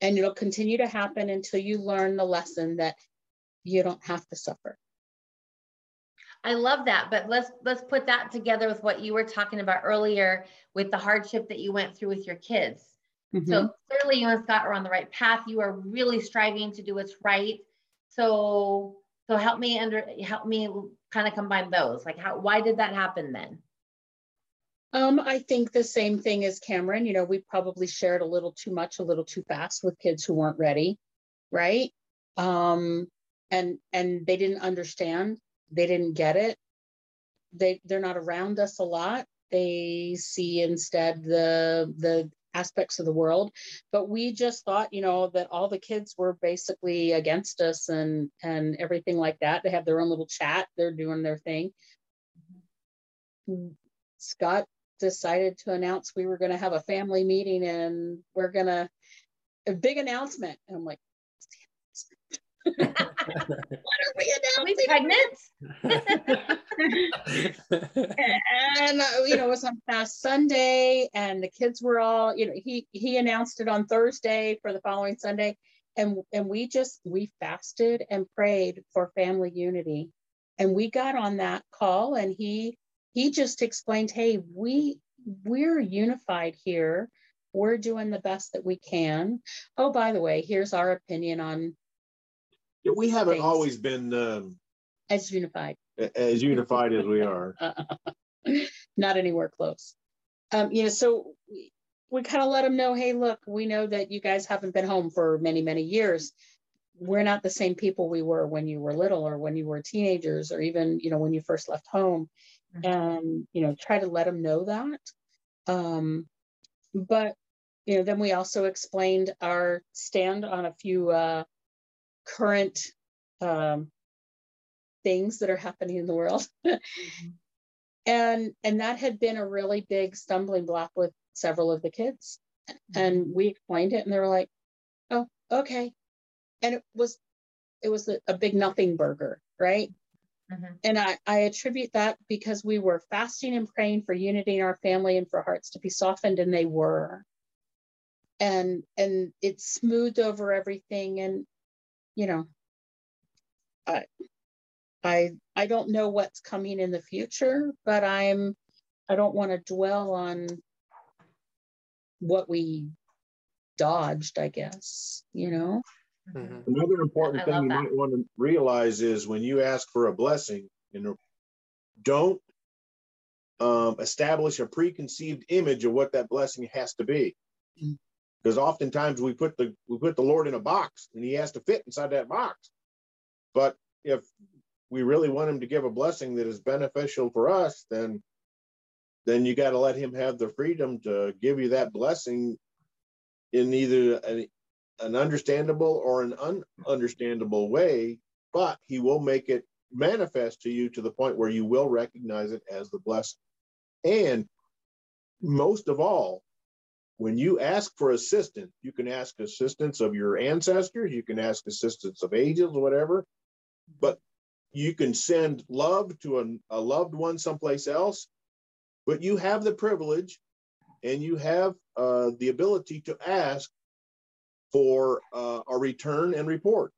and it'll continue to happen until you learn the lesson that you don't have to suffer I love that, but let's let's put that together with what you were talking about earlier with the hardship that you went through with your kids. Mm-hmm. So clearly you and Scott are on the right path. You are really striving to do what's right. So so help me under help me kind of combine those. Like how why did that happen then? Um, I think the same thing as Cameron. You know, we probably shared a little too much, a little too fast with kids who weren't ready, right? Um, and and they didn't understand they didn't get it. They they're not around us a lot. They see instead the the aspects of the world but we just thought you know that all the kids were basically against us and and everything like that they have their own little chat they're doing their thing scott decided to announce we were going to have a family meeting and we're going to a big announcement and i'm like what are we announcing? pregnant? and uh, you know, it was on past Sunday, and the kids were all, you know, he he announced it on Thursday for the following Sunday, and and we just we fasted and prayed for family unity, and we got on that call, and he he just explained, hey, we we're unified here. We're doing the best that we can. Oh, by the way, here's our opinion on Yeah, we haven't things. always been um, as unified as unified as we are. Not anywhere close. Um, you know, so we, we kind of let them know, hey, look, we know that you guys haven't been home for many, many years. We're not the same people we were when you were little or when you were teenagers or even, you know, when you first left home. Mm-hmm. And, you know, try to let them know that. Um, but, you know, then we also explained our stand on a few uh, current um, things that are happening in the world. and and that had been a really big stumbling block with several of the kids and we explained it and they were like oh okay and it was it was a, a big nothing burger right mm-hmm. and I, I attribute that because we were fasting and praying for unity in our family and for hearts to be softened and they were and and it smoothed over everything and you know i i i don't know what's coming in the future but i'm i don't want to dwell on what we dodged i guess you know mm-hmm. another important thing you that. might want to realize is when you ask for a blessing you know don't um, establish a preconceived image of what that blessing has to be mm-hmm because oftentimes we put the we put the Lord in a box and he has to fit inside that box. But if we really want him to give a blessing that is beneficial for us, then then you got to let him have the freedom to give you that blessing in either a, an understandable or an ununderstandable way, but he will make it manifest to you to the point where you will recognize it as the blessing. And most of all, when you ask for assistance, you can ask assistance of your ancestors, you can ask assistance of angels, whatever, but you can send love to a, a loved one someplace else. But you have the privilege and you have uh, the ability to ask for uh, a return and report.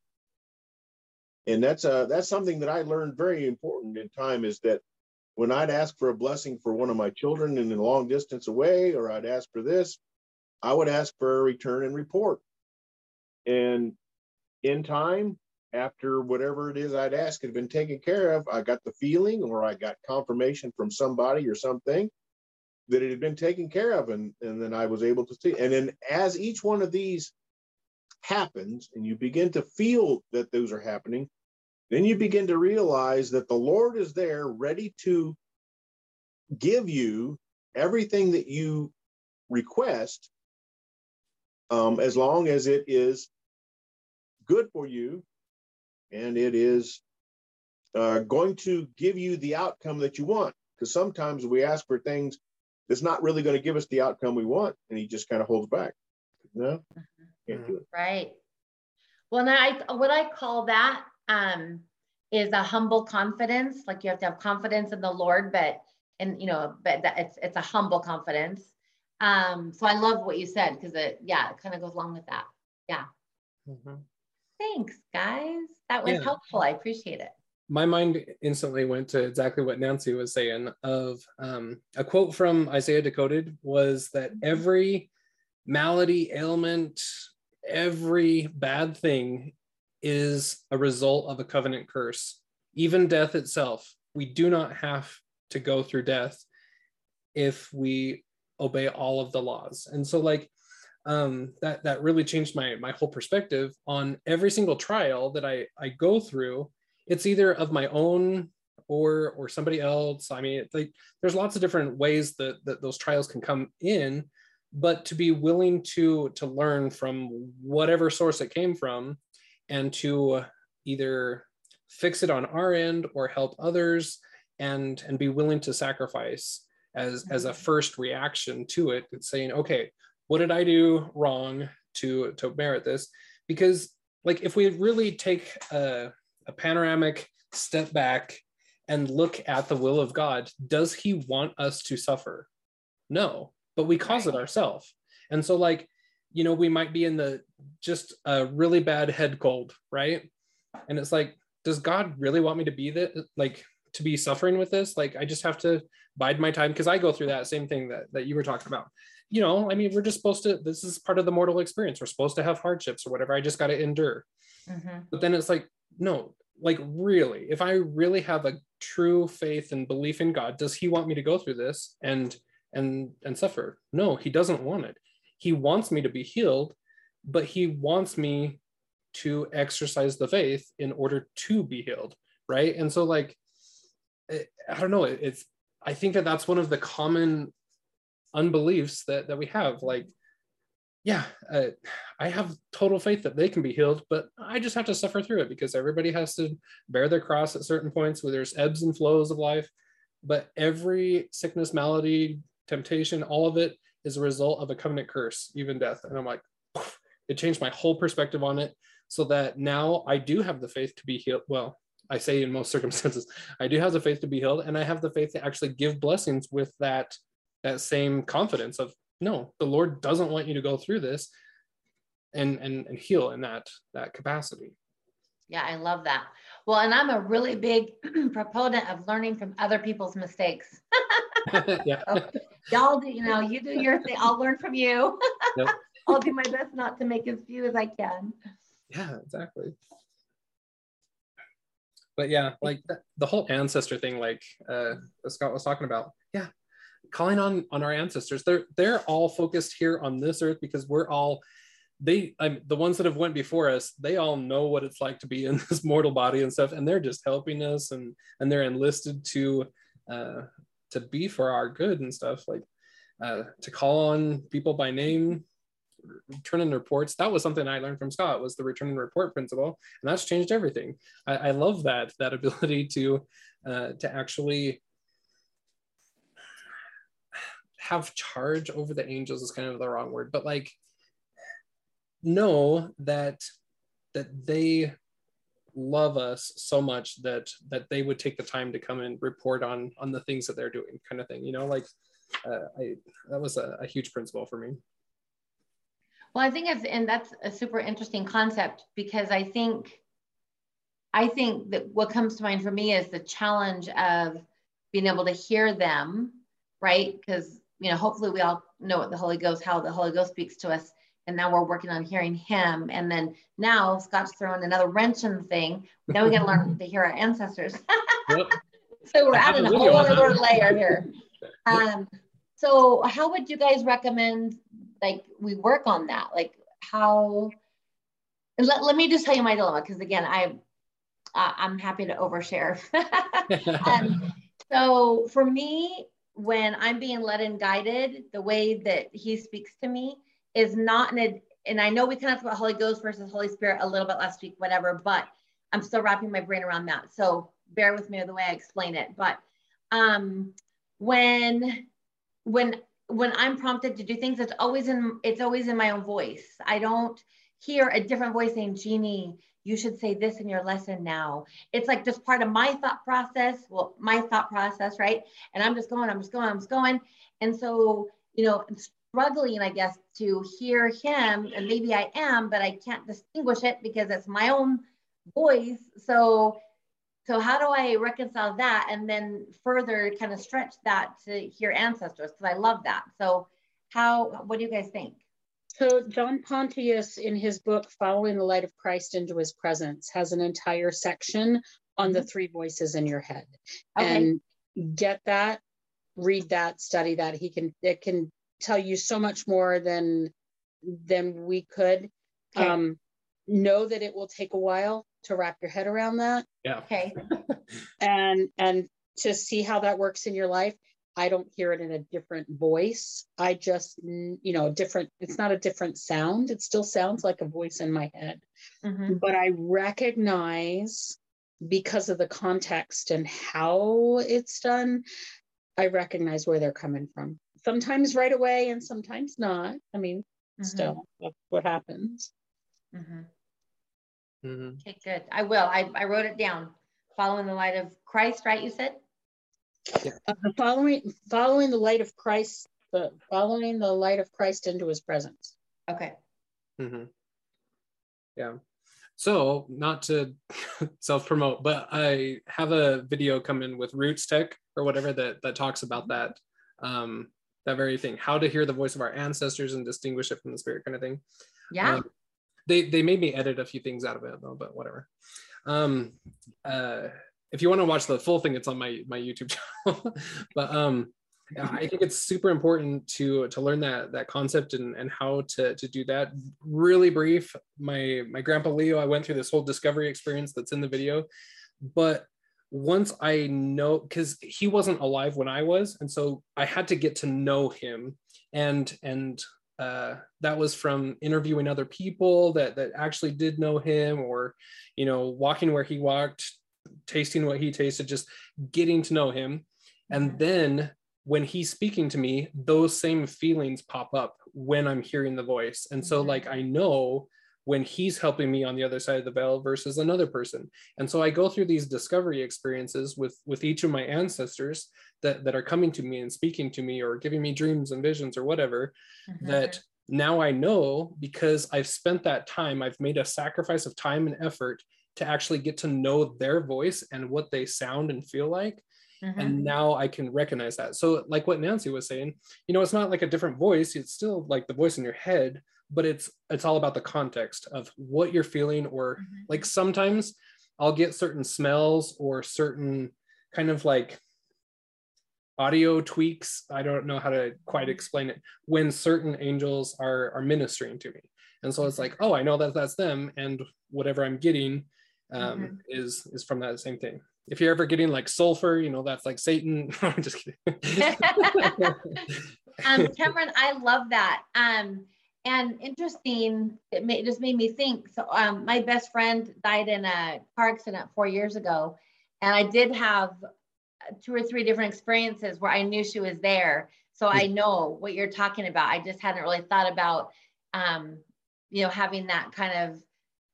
And that's uh, that's something that I learned very important in time is that when I'd ask for a blessing for one of my children in a long distance away, or I'd ask for this, I would ask for a return and report. And in time, after whatever it is I'd ask had been taken care of, I got the feeling or I got confirmation from somebody or something that it had been taken care of. And, and then I was able to see. And then as each one of these happens and you begin to feel that those are happening, then you begin to realize that the Lord is there ready to give you everything that you request um, as long as it is good for you and it is uh, going to give you the outcome that you want. Because sometimes we ask for things that's not really going to give us the outcome we want, and he just kind of holds back. No, can't do it. Right. Well, now I, what I call that um, is a humble confidence. Like you have to have confidence in the Lord, but and you know, but that it's it's a humble confidence. Um, so I love what you said because it, yeah, it kind of goes along with that. Yeah. Mm-hmm. Thanks, guys. That was yeah. helpful. I appreciate it. My mind instantly went to exactly what Nancy was saying. Of um, a quote from Isaiah Decoded was that mm-hmm. every malady, ailment, every bad thing is a result of a covenant curse. Even death itself, we do not have to go through death if we obey all of the laws and so like um, that that really changed my my whole perspective on every single trial that I I go through. It's either of my own or or somebody else. I mean, like there's lots of different ways that that those trials can come in, but to be willing to to learn from whatever source it came from, and to either fix it on our end or help others, and and be willing to sacrifice as as a first reaction to it it's saying okay what did i do wrong to to merit this? Because like if we really take a, a panoramic step back and look at the will of god does he want us to suffer? No but we cause it ourselves. And so like you know we might be in the just a really bad head cold right? And it's like does god really want me to be that like to be suffering with this? Like i just have to bide my time because i go through that same thing that, that you were talking about. You know i mean we're just supposed to this is part of the mortal experience. We're supposed to have hardships or whatever. I just got to endure. Mm-hmm. but then it's like no like really if i really have a true faith and belief in god does he want me to go through this? And and and suffer no he doesn't want it he wants me to be healed but he wants me to exercise the faith in order to be healed right and so like I don't know. It's I think that that's one of the common unbeliefs that that we have. Like, yeah, uh, I have total faith that they can be healed, but I just have to suffer through it because everybody has to bear their cross at certain points where there's ebbs and flows of life. but every sickness, malady, temptation, all of it is a result of a covenant curse, even death. And I'm like, it changed my whole perspective on it so that now I do have the faith to be healed. Well, I say in most circumstances, I do have the faith to be healed, and I have the faith to actually give blessings with that that same confidence of no, the Lord doesn't want you to go through this, and and and heal in that that capacity. Yeah, I love that. Well, and I'm a really big proponent of learning from other people's mistakes. yeah. So, y'all do, you know, you do your thing. I'll learn from you. Yep. I'll do my best not to make as few as I can. Yeah, exactly. But yeah, like the whole ancestor thing, like uh, Scott was talking about. Yeah, calling on on our ancestors. They're they're all focused here on this earth because we're all they I'm, the ones that have went before us they all know what it's like to be in this mortal body and stuff and they're just helping us and and they're enlisted to uh to be for our good and stuff like uh to call on people by name returning reports. That was something i learned from scott was the return and report principle and that's changed everything. I, I love that that ability to uh to actually have charge over the angels is kind of the wrong word but like know that that they love us so much that that they would take the time to come and report on on the things that they're doing kind of thing you know like uh, i that was a, a huge principle for me. Well i think it's and that's a super interesting concept because i think i think that what comes to mind for me is the challenge of being able to hear them right? Because you know hopefully we all know what the holy ghost how the holy ghost speaks to us and now we're working on hearing him. And then now Scott's throwing another wrench in the thing. Now we got to learn to hear our ancestors. yep. So we're adding a whole other layer here. Um, so how would you guys recommend like we work on that? Like how? Let, let me just tell you my dilemma because again, I uh, I'm happy to overshare. um, so for me, when I'm being led and guided, the way that he speaks to me is not in a, and I know we kind of talked about Holy Ghost versus Holy Spirit a little bit last week, whatever, but I'm still wrapping my brain around that. So bear with me the way I explain it. But um, when, when, when I'm prompted to do things, it's always in, it's always in my own voice. I don't hear a different voice saying, Jeannie, you should say this in your lesson now. It's like just part of my thought process. Well, my thought process, right? And I'm just going, I'm just going, I'm just going. And so, you know, struggling, I guess, to hear him, and maybe I am, but I can't distinguish it because it's my own voice. So, so how do I reconcile that and then further kind of stretch that to hear ancestors? Because I love that. So, how? What do you guys think? So John Pontius, in his book "Following the Light of Christ into His Presence," has an entire section on the mm-hmm. three voices in your head, okay. and get that, read that, study that. He can it can tell you so much more than than we could. Okay. Um, know that it will take a while to wrap your head around that. Yeah. Okay. and and to see how that works in your life. I don't hear it in a different voice. I just, you know, different, it's not a different sound. It still sounds like a voice in my head. Mm-hmm. But I recognize because of the context and how it's done, I recognize where they're coming from sometimes right away and sometimes not. I mean, mm-hmm. still, that's what happens. Mm-hmm. Mm-hmm. Okay, good. I will. I, I wrote it down. Following the light of Christ, right? You said. Yeah. Uh, following following the light of Christ, the following the light of Christ into His presence. Okay. Mm-hmm. Yeah. So, not to self promote, but I have a video come in with RootsTech or whatever that that talks about that. Um, that very thing how to hear the voice of our ancestors and distinguish it from the spirit kind of thing yeah um, they they made me edit a few things out of it though but whatever um uh if you want to watch the full thing it's on my my youtube channel but um I think it's super important to to learn that that concept and, and how to, to do that. Really brief. My my grandpa Leo, I went through this whole discovery experience that's in the video, but once I know, because he wasn't alive when I was, and so I had to get to know him, and and uh, that was from interviewing other people that that actually did know him, or you know, walking where he walked, tasting what he tasted, just getting to know him. And then when he's speaking to me, those same feelings pop up when I'm hearing the voice. And so, like, I know when he's helping me on the other side of the veil versus another person. And so I go through these discovery experiences with with each of my ancestors that that are coming to me and speaking to me or giving me dreams and visions or whatever mm-hmm. that now I know because I've spent that time, I've made a sacrifice of time and effort to actually get to know their voice and what they sound and feel like. Mm-hmm. And now I can recognize that. So, like what Nancy was saying, you know, it's not like a different voice, it's still like the voice in your head, but it's it's all about the context of what you're feeling or mm-hmm. like sometimes I'll get certain smells or certain kind of like audio tweaks. I don't know how to quite mm-hmm. explain it when certain angels are are ministering to me. And so it's like oh i know that that's them and whatever i'm getting um, mm-hmm. is is from that same thing. If you're ever getting like sulfur you know that's like satan. I'm just kidding. Um cameron i love that. Um and interesting it, it just made me think so um my best friend died in a car accident four years ago and i did have two or three different experiences where I knew she was there. So I know what you're talking about. I just hadn't really thought about, um, you know, having that kind of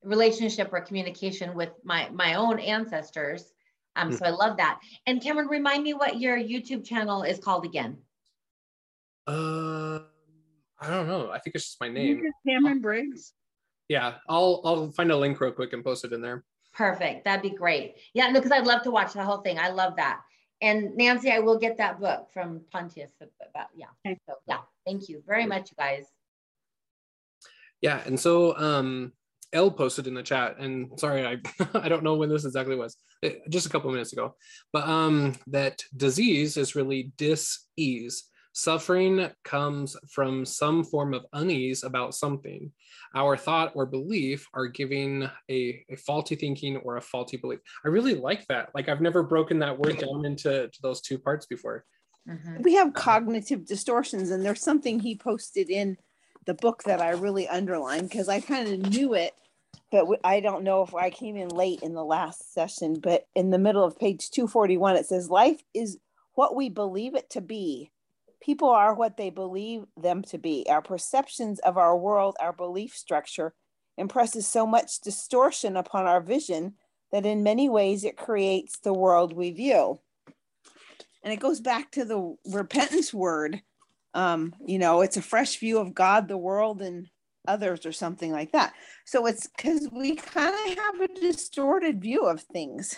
relationship or communication with my my own ancestors. Um, so I love that. And Cameron, remind me what your YouTube channel is called again. Uh, I don't know. I think it's just my name. Cameron Briggs. Yeah, I'll I'll find a link real quick and post it in there. Perfect. That'd be great. Yeah, no, because I'd love to watch the whole thing. I love that and Nancy, I will get that book from Pontius. About, yeah. Okay. So yeah, thank you very much, you guys. Yeah, and so um, L posted in the chat, and sorry, I I don't know when this exactly was, it, eh, just a couple minutes ago, but um, that disease is really dis-ease. Suffering comes from some form of unease about something. Our thought or belief are giving a, a faulty thinking or a faulty belief. I really like that. Like I've never broken that word down into those two parts before. Mm-hmm. We have cognitive distortions, and there's something he posted in the book that I really underlined because I kind of knew it, but I don't know if I came in late in the last session. But in the middle of page 241, it says, Life is what we believe it to be People are what they believe them to be. Our perceptions of our world, our belief structure, impresses so much distortion upon our vision that in many ways it creates the world we view. And it goes back to the repentance word. Um, you know, it's a fresh view of God, the world, and others, or something like that. So it's because we kind of have a distorted view of things,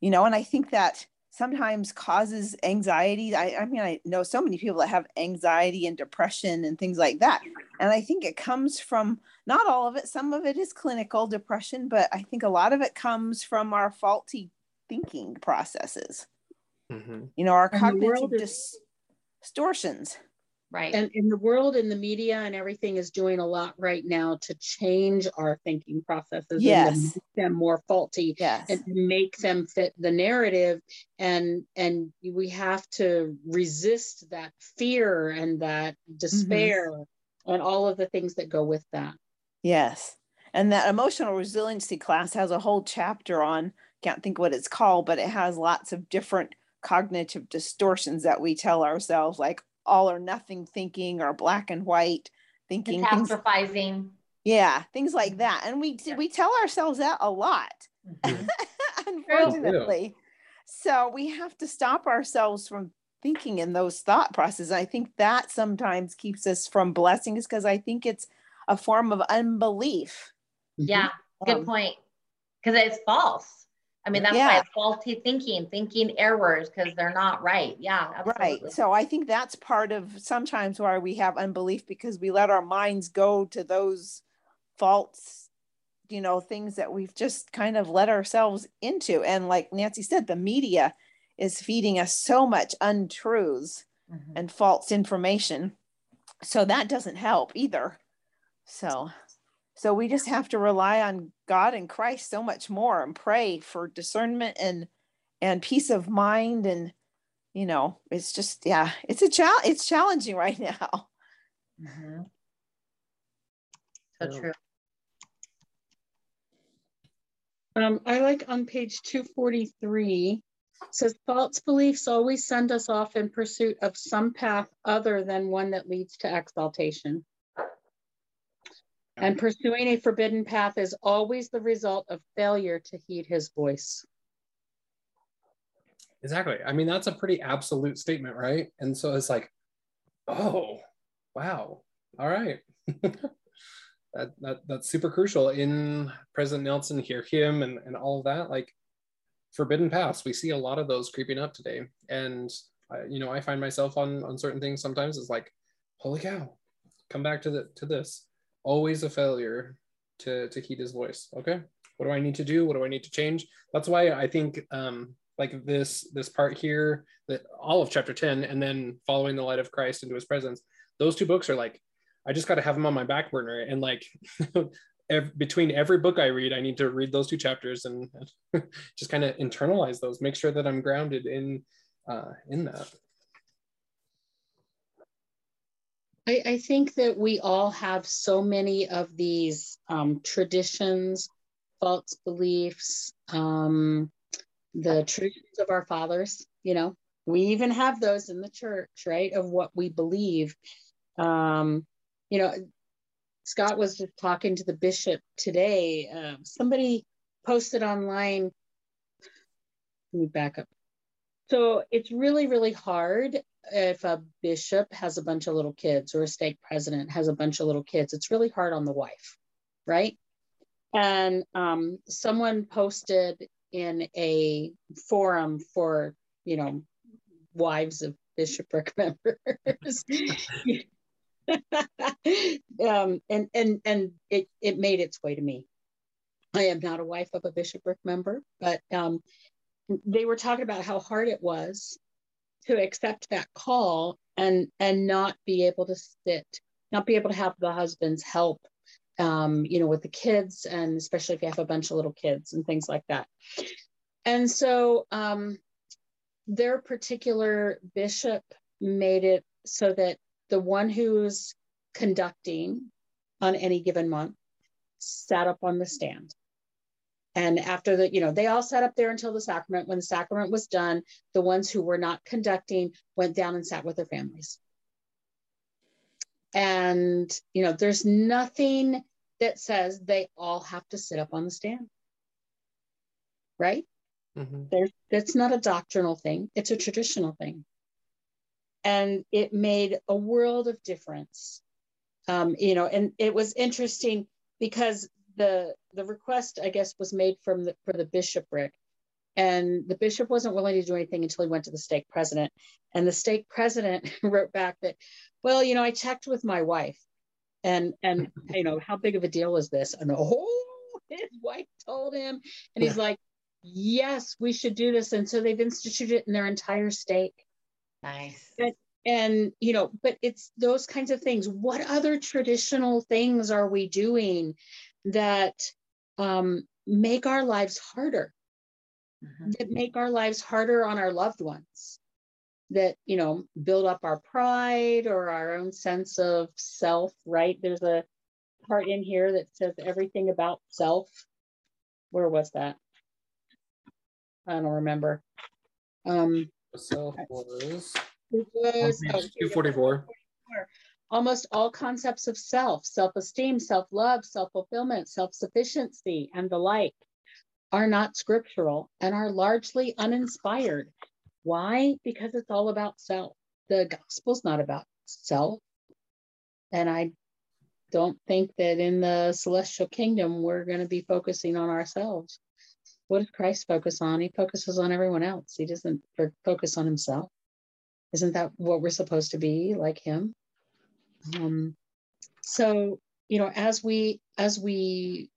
you know, and I think that sometimes causes anxiety. I, I mean, I know so many people that have anxiety and depression and things like that. And I think it comes from not all of it, some of it is clinical depression, but I think a lot of it comes from our faulty thinking processes. Mm-hmm. You know, our cognitive is- distortions. Right. And in the world and the media and everything is doing a lot right now to change our thinking processes yes. and make them more faulty yes. and make them fit the narrative. And and we have to resist that fear and that despair mm-hmm. and all of the things that go with that. Yes. And that emotional resiliency class has a whole chapter on, can't think what it's called, but it has lots of different cognitive distortions that we tell ourselves like all or nothing thinking or black and white thinking catastrophizing. Things, yeah things like mm-hmm. that. And we yeah. we tell ourselves that a lot mm-hmm. unfortunately. So we have to stop ourselves from thinking in those thought processes. I think that sometimes keeps us from blessings because i think it's a form of unbelief. Yeah good um, point because it's false I mean, that's yeah. why faulty thinking, thinking errors because they're not right. Yeah, absolutely. right. So I think that's part of sometimes why we have unbelief because we let our minds go to those faults, you know, things that we've just kind of let ourselves into. And like Nancy said, the media is feeding us so much untruths mm-hmm. and false information. So that doesn't help either. So so we just have to rely on God and Christ so much more and pray for discernment and and peace of mind and you know it's just yeah it's a challenge it's challenging right now mm-hmm. so true um, I like on page 243 says false beliefs always send us off in pursuit of some path other than one that leads to exaltation. And pursuing a forbidden path is always the result of failure to heed his voice. Exactly. I mean, that's a pretty absolute statement, right? And so it's like, oh, wow. All right. that, that that's super crucial in President Nelson, hear him and, and all of that. Like forbidden paths, we see a lot of those creeping up today. And you know, I find myself on on certain things sometimes it's like, holy cow, come back to the to this. Always a failure to to heed his voice. Okay. What do I need to do? What do I need to change? That's why I think um like this this part here that all of chapter 10 and then following the light of christ into his presence those two books are like i just got to have them on my back burner and like every, between every book i read i need to read those two chapters and just kind of internalize those make sure that i'm grounded in uh, in that I, I think that we all have so many of these um, traditions false beliefs um, the traditions of our fathers, you know, we even have those in the church, right? Of what we believe. Um, you know, Scott was just talking to the bishop today. Uh, somebody posted online. Let me back up. So it's really, really hard if a bishop has a bunch of little kids or a stake president has a bunch of little kids. It's really hard on the wife, right? And um, someone posted in a forum for, you know, wives of bishopric members. um, and and and it it made its way to me. I am not a wife of a bishopric member, but um, they were talking about how hard it was to accept that call and and not be able to sit, not be able to have the husband's help um, you know, with the kids, and especially if you have a bunch of little kids and things like that. And so um, their particular bishop made it so that the one who's conducting on any given month sat up on the stand. And after the, you know, they all sat up there until the sacrament. When the sacrament was done, the ones who were not conducting went down and sat with their families. And, you know, there's nothing that says they all have to sit up on the stand. Right? Mm-hmm. There's, that's not a doctrinal thing, it's a traditional thing. And it made a world of difference. Um, you know, and it was interesting because the the request, I guess, was made from the for the bishopric, and the bishop wasn't willing to do anything until he went to the stake president. And the stake president wrote back that, well, you know, I checked with my wife and, and, you know, how big of a deal is this? And oh, his wife told him, and he's like, yes, we should do this. And so they've instituted it in their entire stake. Nice. And, and you know, but it's those kinds of things. What other traditional things are we doing that um, make our lives harder? mm-hmm. that make our lives harder on our loved ones. That you know build up our pride or our own sense of self right? There's a part in here that says everything about self. Where was that? I don't remember. Um self was it was oh, 244 almost all concepts of self self-esteem self-love self-fulfillment self-sufficiency and the like are not scriptural and are largely uninspired. Why? Because it's all about self. The gospel's not about self. And I don't think that in the celestial kingdom we're going to be focusing on ourselves. What does Christ focus on? He focuses on everyone else. He doesn't focus on himself. Isn't that what we're supposed to be like him? Um, so, you know, as we as we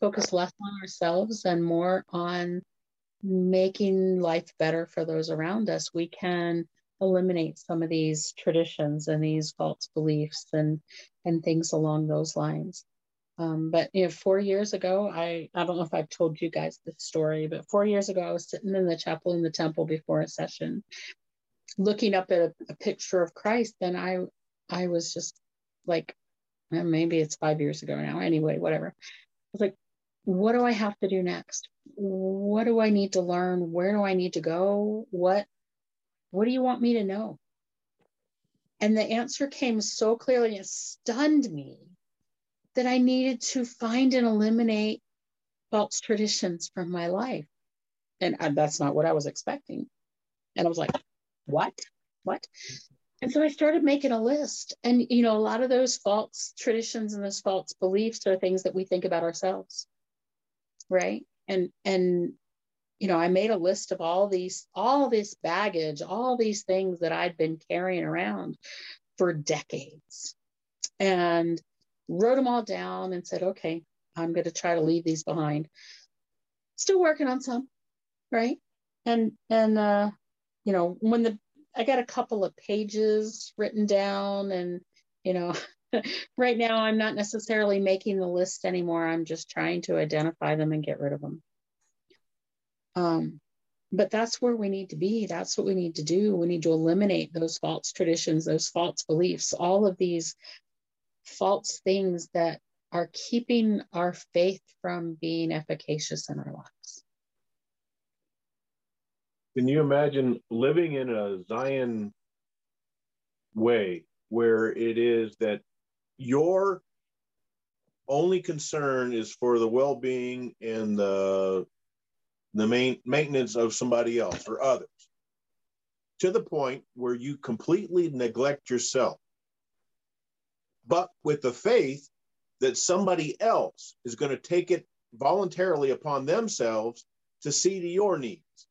focus less on ourselves and more on making life better for those around us, we can eliminate some of these traditions and these false beliefs and and things along those lines. Um, but you know, four years ago, I I don't know if I've told you guys this story, but four years ago, I was sitting in the chapel in the temple before a session, looking up at a, a picture of Christ, and I I was just like, eh, maybe it's five years ago now. Anyway, whatever. I was like, what do I have to do next? what do I need to learn? Where do I need to go? What what do you want me to know? And the answer came so clearly, it stunned me that I needed to find and eliminate false traditions from my life. And that's not what I was expecting. And I was like, what? What? And so I started making a list. And, you know, a lot of those false traditions and those false beliefs are things that we think about ourselves. Right. And, and, you know, I made a list of all these, all this baggage, all these things that I'd been carrying around for decades and wrote them all down and said, okay, I'm going to try to leave these behind. Still working on some. Right. And, and, uh, you know, when the I got a couple of pages written down and you know right now I'm not necessarily making the list anymore. I'm just trying to identify them and get rid of them. Um, but that's where we need to be. That's what we need to do. We need to eliminate those false traditions, those false beliefs, all of these false things that are keeping our faith from being efficacious in our lives. Can you imagine living in a Zion way where it is that your only concern is for the well-being and the the main maintenance of somebody else or others to the point where you completely neglect yourself but with the faith that somebody else is going to take it voluntarily upon themselves to see to your needs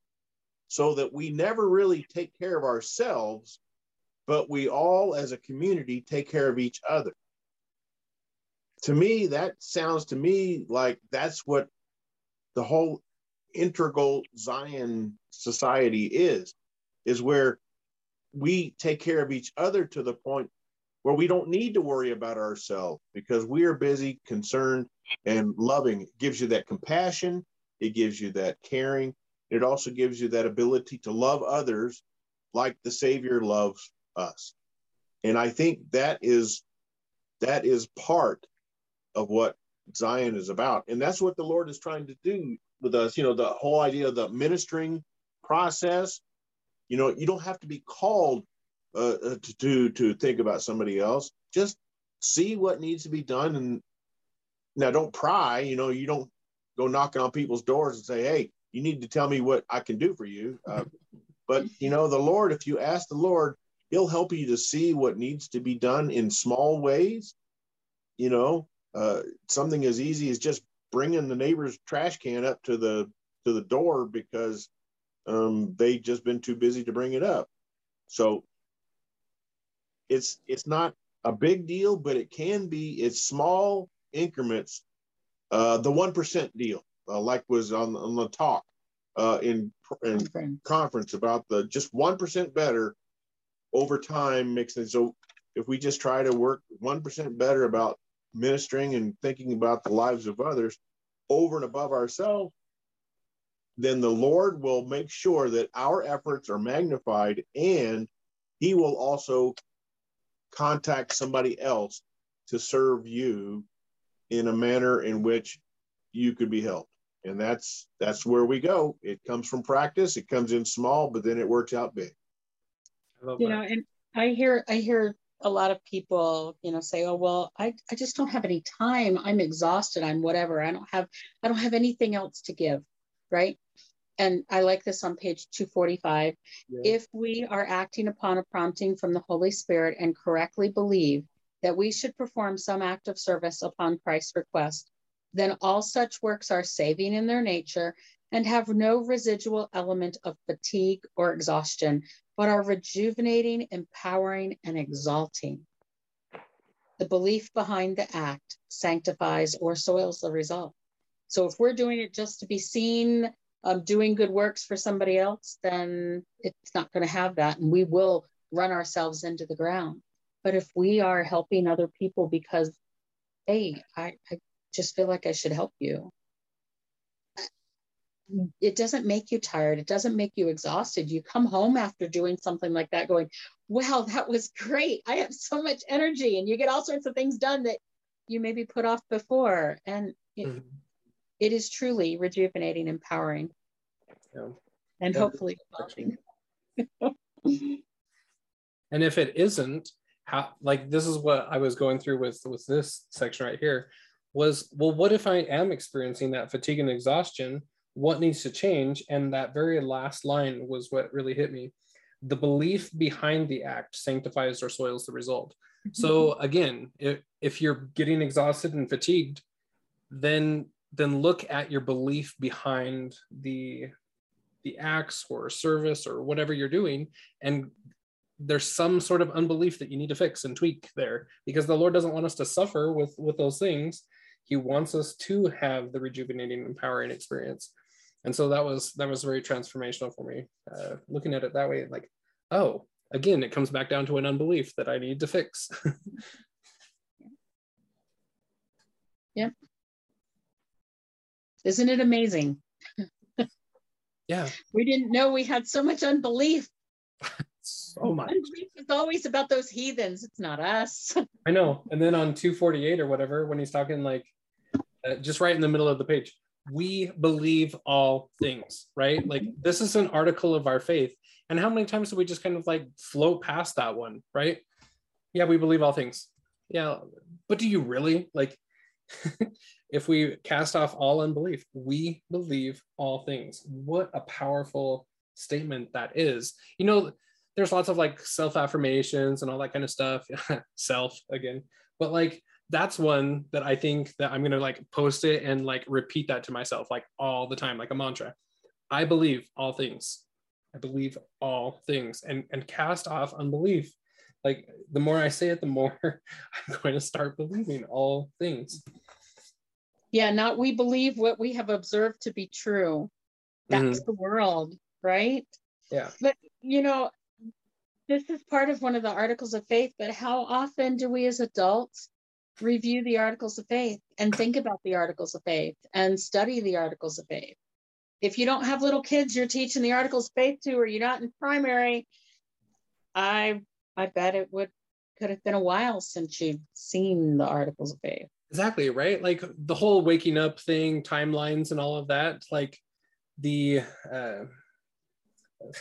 so that we never really take care of ourselves, but we all as a community take care of each other. To me, that sounds to me like that's what the whole integral Zion society is, is where we take care of each other to the point where we don't need to worry about ourselves because we are busy, concerned, and loving. It gives you that compassion, it gives you that caring, it also gives you that ability to love others like the Savior loves us. And I think that is that is part of what Zion is about. And that's what the Lord is trying to do with us. You know, the whole idea of the ministering process. You know, you don't have to be called uh, uh to, to to think about somebody else. Just see what needs to be done, and now don't pry. You know, you don't go knocking on people's doors and say, "Hey, you need to tell me what I can do for you. Uh, but you know, the Lord, if you ask the Lord, He'll help you to see what needs to be done in small ways. You know, uh, something as easy as just bringing the neighbor's trash can up to the to the door because um, they just been too busy to bring it up. So it's it's not a big deal, but it can be. It's small increments. Uh, the one percent deal uh, like was on, on the talk uh, in, in conference. conference about the just 1% better over time makes it so if we just try to work 1% better about ministering and thinking about the lives of others over and above ourselves then the lord will make sure that our efforts are magnified and he will also contact somebody else to serve you in a manner in which you could be helped and that's that's where we go. It comes from practice it comes in small but then it works out big. You know and i hear i hear a lot of people you know say oh well i i just don't have any time. I'm exhausted. I'm whatever. I don't have i don't have anything else to give right? And i like this on page 245 yeah. if we are acting upon a prompting from the holy spirit and correctly believe that we should perform some act of service upon christ's request then all such works are saving in their nature and have no residual element of fatigue or exhaustion, but are rejuvenating, empowering, and exalting. The belief behind the act sanctifies or soils the result. So if we're doing it just to be seen, um, doing good works for somebody else, then it's not going to have that. And we will run ourselves into the ground. But if we are helping other people because, hey, I, I just feel like I should help you. It doesn't make you tired. It doesn't make you exhausted. You come home after doing something like that going, wow, that was great. I have so much energy. And you get all sorts of things done that you maybe put off before. And it, mm-hmm. it is truly rejuvenating, empowering, Yeah. and Yeah. hopefully. And if it isn't, how like this is what I was going through with with this section right here was well, what if I am experiencing that fatigue and exhaustion? What needs to change? And that very last line was what really hit me. The belief behind the act sanctifies or soils the result. Mm-hmm. So again, if, if you're getting exhausted and fatigued, then then look at your belief behind the the acts or service or whatever you're doing and there's some sort of unbelief that you need to fix and tweak there because the lord doesn't want us to suffer with with those things he wants us to have the rejuvenating empowering experience and so that was that was very transformational for me uh, looking at it that way like oh again it comes back down to an unbelief that i need to fix Yep. Isn't it amazing? yeah We didn't know we had so much unbelief. so much It's always about those heathens. It's not us. I know. And then on 248 or whatever, when he's talking like uh, just right in the middle of the page, we believe all things, right? Like this is an article of our faith. And how many times do we just kind of like float past that one, right? Yeah, we believe all things. Yeah, but do you really? Like, if we cast off all unbelief, we believe all things. What a powerful statement that is. You know, there's lots of like self affirmations and all that kind of stuff. self again, but like that's one that I think that I'm gonna like post it and like repeat that to myself like all the time, like a mantra. I believe all things. I believe all things and and cast off unbelief. Like the more I say it, the more I'm going to start believing all things. Yeah, not we believe what we have observed to be true. That's mm-hmm. the world, right? Yeah. But you know, this is part of one of the articles of faith, but how often do we as adults review the articles of faith and think about the articles of faith and study the articles of faith? If you don't have little kids you're teaching the articles of faith to, or you're not in primary, I I bet it would could have been a while since you've seen the articles of faith. Exactly, right? Like the whole waking up thing, timelines and all of that, like the uh,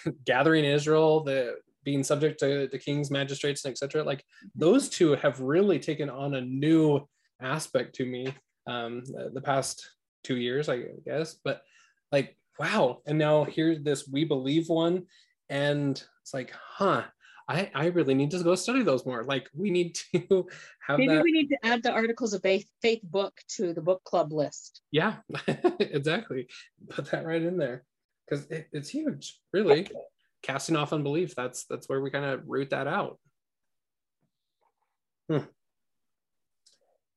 gathering Israel, the being subject to the king's magistrates and etc. Like those two have really taken on a new aspect to me um, the past two years, I guess. But like, wow! And now here's this we believe one, and it's like, huh? I, I really need to go study those more. Like we need to have Maybe that. we need to add the articles of faith, faith book to the book club list. Yeah, exactly. Put that right in there because it, it's huge, really. Casting off unbelief. That's that's where we kind of root that out. Hmm.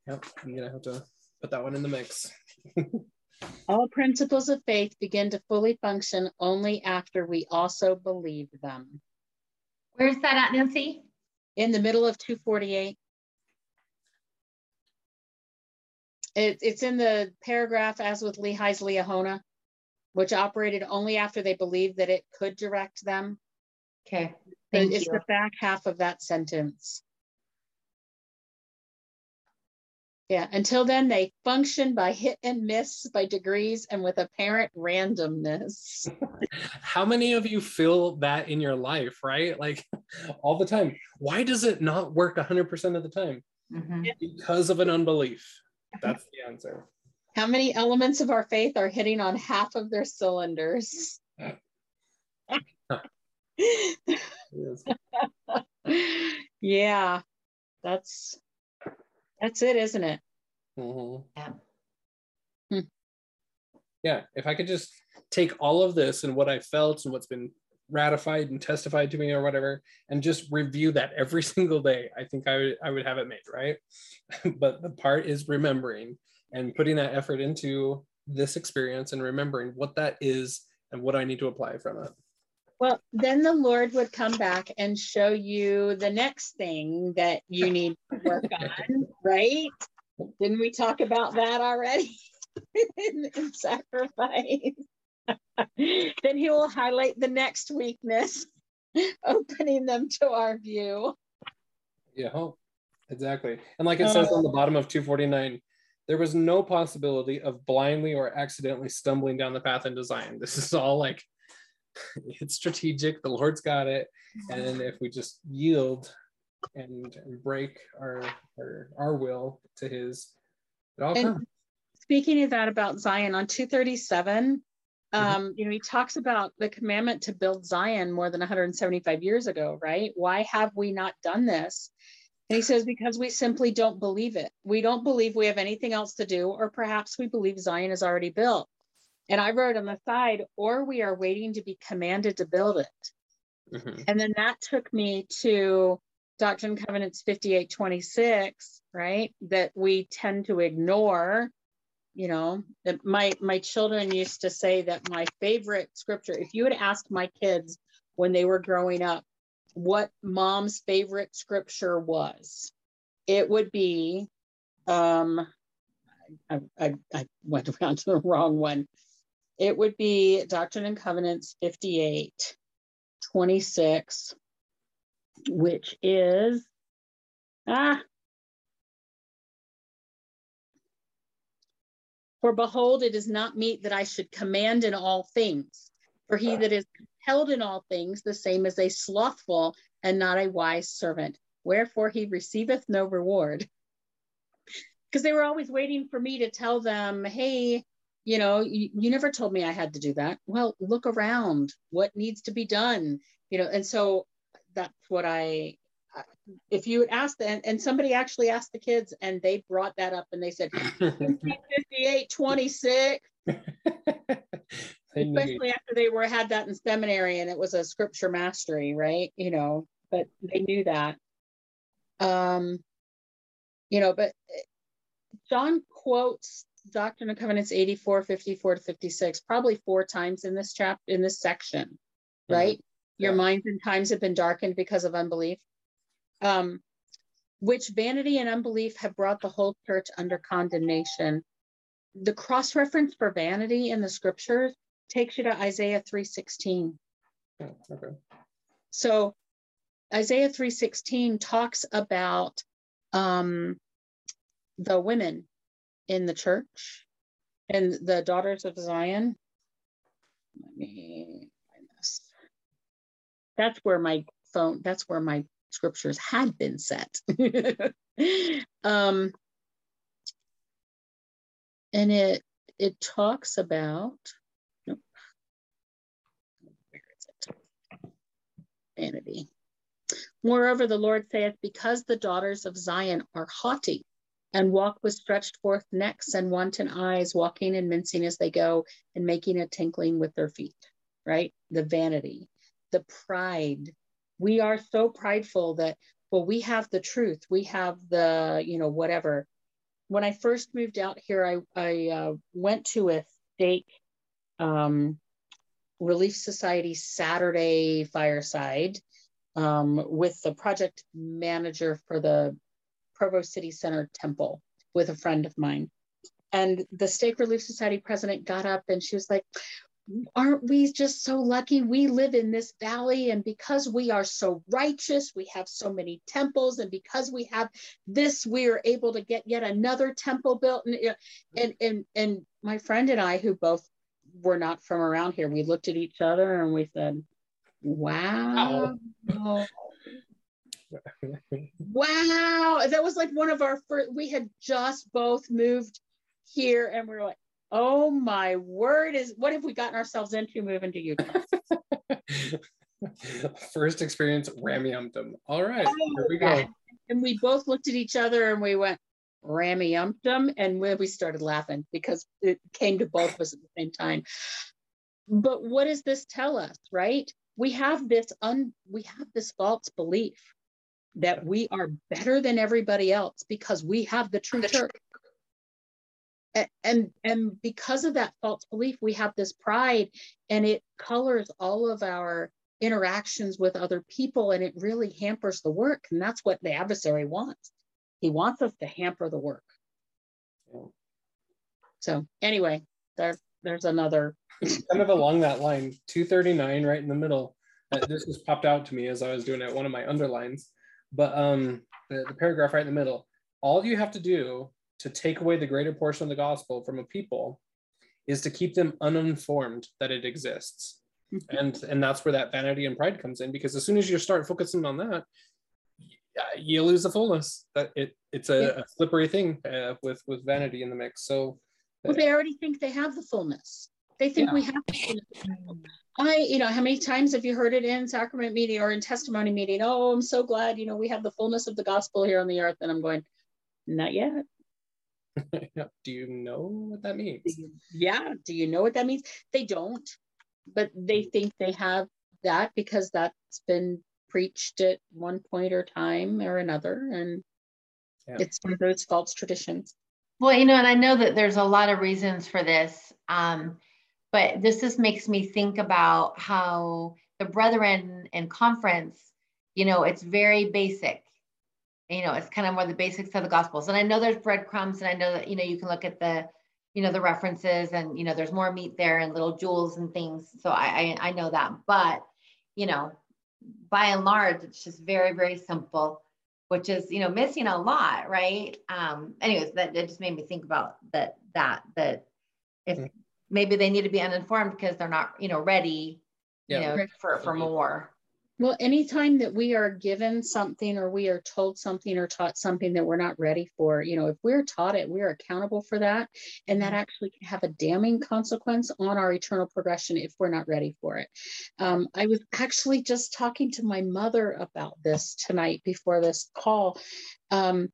Yep, I'm gonna have to put that one in the mix. All principles of faith begin to fully function only after we also believe them. Where's that at, Nancy? In the middle of 248. It, it's in the paragraph as with Lehi's Liahona, which operated only after they believed that it could direct them. Okay, thank it's you. the back half of that sentence. Yeah, until then, they function by hit and miss, by degrees, and with apparent randomness. How many of you feel that in your life, right? Like all the time. Why does it not work 100% of the time? Mhm. Because of an unbelief. That's the answer. How many elements of our faith are hitting on half of their cylinders? Yeah, that's that's it, isn't it? Mhm. Yeah. Hmm. Yeah, if I could just take all of this and what I felt and what's been ratified and testified to me or whatever, and just review that every single day, I think I would I would have it made, right? but the part is remembering and putting that effort into this experience and remembering what that is and what I need to apply from it. Well, then the Lord would come back and show you the next thing that you need to work on, right? Didn't we talk about that already in, in sacrifice? then he will highlight the next weakness, opening them to our view. Yeah, exactly. And like it uh. says on the bottom of 249, there was no possibility of blindly or accidentally stumbling down the path in design. This is all like it's strategic. The Lord's got it, and if we just yield and, and break our, our our will to His, it all And- comes. speaking of that about Zion on 237, Mm-hmm. um, you know, he talks about the commandment to build Zion more than 175 years ago, right? Why have we not done this? And he says, because we simply don't believe it. We don't believe we have anything else to do, or perhaps we believe Zion is already built. And I wrote on the side, or we are waiting to be commanded to build it. Mhm. And then that took me to Doctrine and Covenants 5826, right? That we tend to ignore. You know, that my my children used to say that my favorite scripture, if you had asked my kids when they were growing up what mom's favorite scripture was, it would be um I, I, I went around to the wrong one. It would be Doctrine and Covenants 58. 26, which is ah. For behold, it is not meet that I should command in all things. For he that is compelled in all things, the same as a slothful and not a wise servant. Wherefore he receiveth no reward. Because they were always waiting for me to tell them, hey, you know you, you never told me i had to do that well look around what needs to be done you know and so that's what i I- if you would ask them and somebody actually asked the kids and they brought that up and they said 58 26 They knew. Especially after they were had that in seminary and it was a scripture mastery right? You know but they knew that. Um you know but eh, john quotes doctrine and covenants 84 54 to 56 probably four times in this chapter in this section right? Your Yeah. minds and times have been darkened because of unbelief. Um which vanity and unbelief have brought the whole church under condemnation. The cross reference for vanity in the scriptures takes you to Isaiah 3:16. Oh, okay. So Isaiah 3:16 talks about um, the women in the church and the daughters of Zion. Let me find this. That's where my phone, that's where my scriptures had been set. um, and it it talks about nope. Where is it? Vanity. Moreover, the Lord saith, Because the daughters of Zion are haughty and walk with stretched forth necks and wanton eyes, walking and mincing as they go, and making a tinkling with their feet, right? The vanity, the pride. We are so prideful that, well, we have the truth, we have the, you know, whatever. When I first moved out here, I, I uh, went to a stake um, Relief Society Saturday fireside um, with the project manager for the Provo City Center Temple with a friend of mine. And the Stake Relief Society president got up and she was like, Aren't we just so lucky? We live in this valley, and because we are so righteous, we have so many temples, and because we have this, we are able to get yet another temple built. And and and, and my friend and I, who both were not from around here, we looked at each other and we said, Wow. Wow. That was like one of our first, we had just both moved here and we are like, oh my word is what have we gotten ourselves into moving to Utah? First experience Rameumptom. All right, Oh, here we go. And we both looked at each other and we went, Rameumptom. And we we started laughing because it came to both of us at the same time. But what does this tell us, right? We have this un we have this false belief that we are better than everybody else because we have the true church. And and because of that false belief, we have this pride and it colors all of our interactions with other people and it really hampers the work. And that's what the adversary wants. He wants us to hamper the work. So anyway, there, there's another kind of along that line 239 right in the middle uh, this just popped out to me as i was doing it one of my underlines but um the, the paragraph right in the middle all you have to do to take away the greater portion of the gospel from a people is to keep them uninformed that it exists. Mm-hmm. And and that's where that vanity and pride comes in because as soon as you start focusing on that, you lose the fullness. That it it's a, yeah. a slippery thing uh, with with vanity in the mix. So well, they already think they have the fullness. They think yeah. we have. I, you know, how many times have you heard it in sacrament meeting or in testimony meeting? Oh, I'm so glad, you know, we have the fullness of the gospel here on the earth. And I'm going, not yet. do you know what that means? yeah. Do you know what that means? They don't, but they think they have that because that's been preached at one point or time or another. And yeah. it's one of those false traditions. Well, you know, and I know that there's a lot of reasons for this. Um, but this just makes me think about how the brethren and conference, you know, it's very basic. You know, it's kind of more the basics of the gospels. And I know there's breadcrumbs, and I know that, you know, you can look at the, you know, the references and, you know, there's more meat there and little jewels and things. So I, I, I know that. But, you know, by and large, it's just very, very simple which is you know missing a lot right? Um anyways that it just made me think about that that that if mm maybe they need to be uninformed because they're not you know ready yeah. you know for for more well anytime that we are given something or we are told something or taught something that we're not ready for you know if we're taught it we're accountable for that. And that mm-hmm. actually can have a damning consequence on our eternal progression if we're not ready for it. Um, i was actually just talking to my mother about this tonight before this call. Um,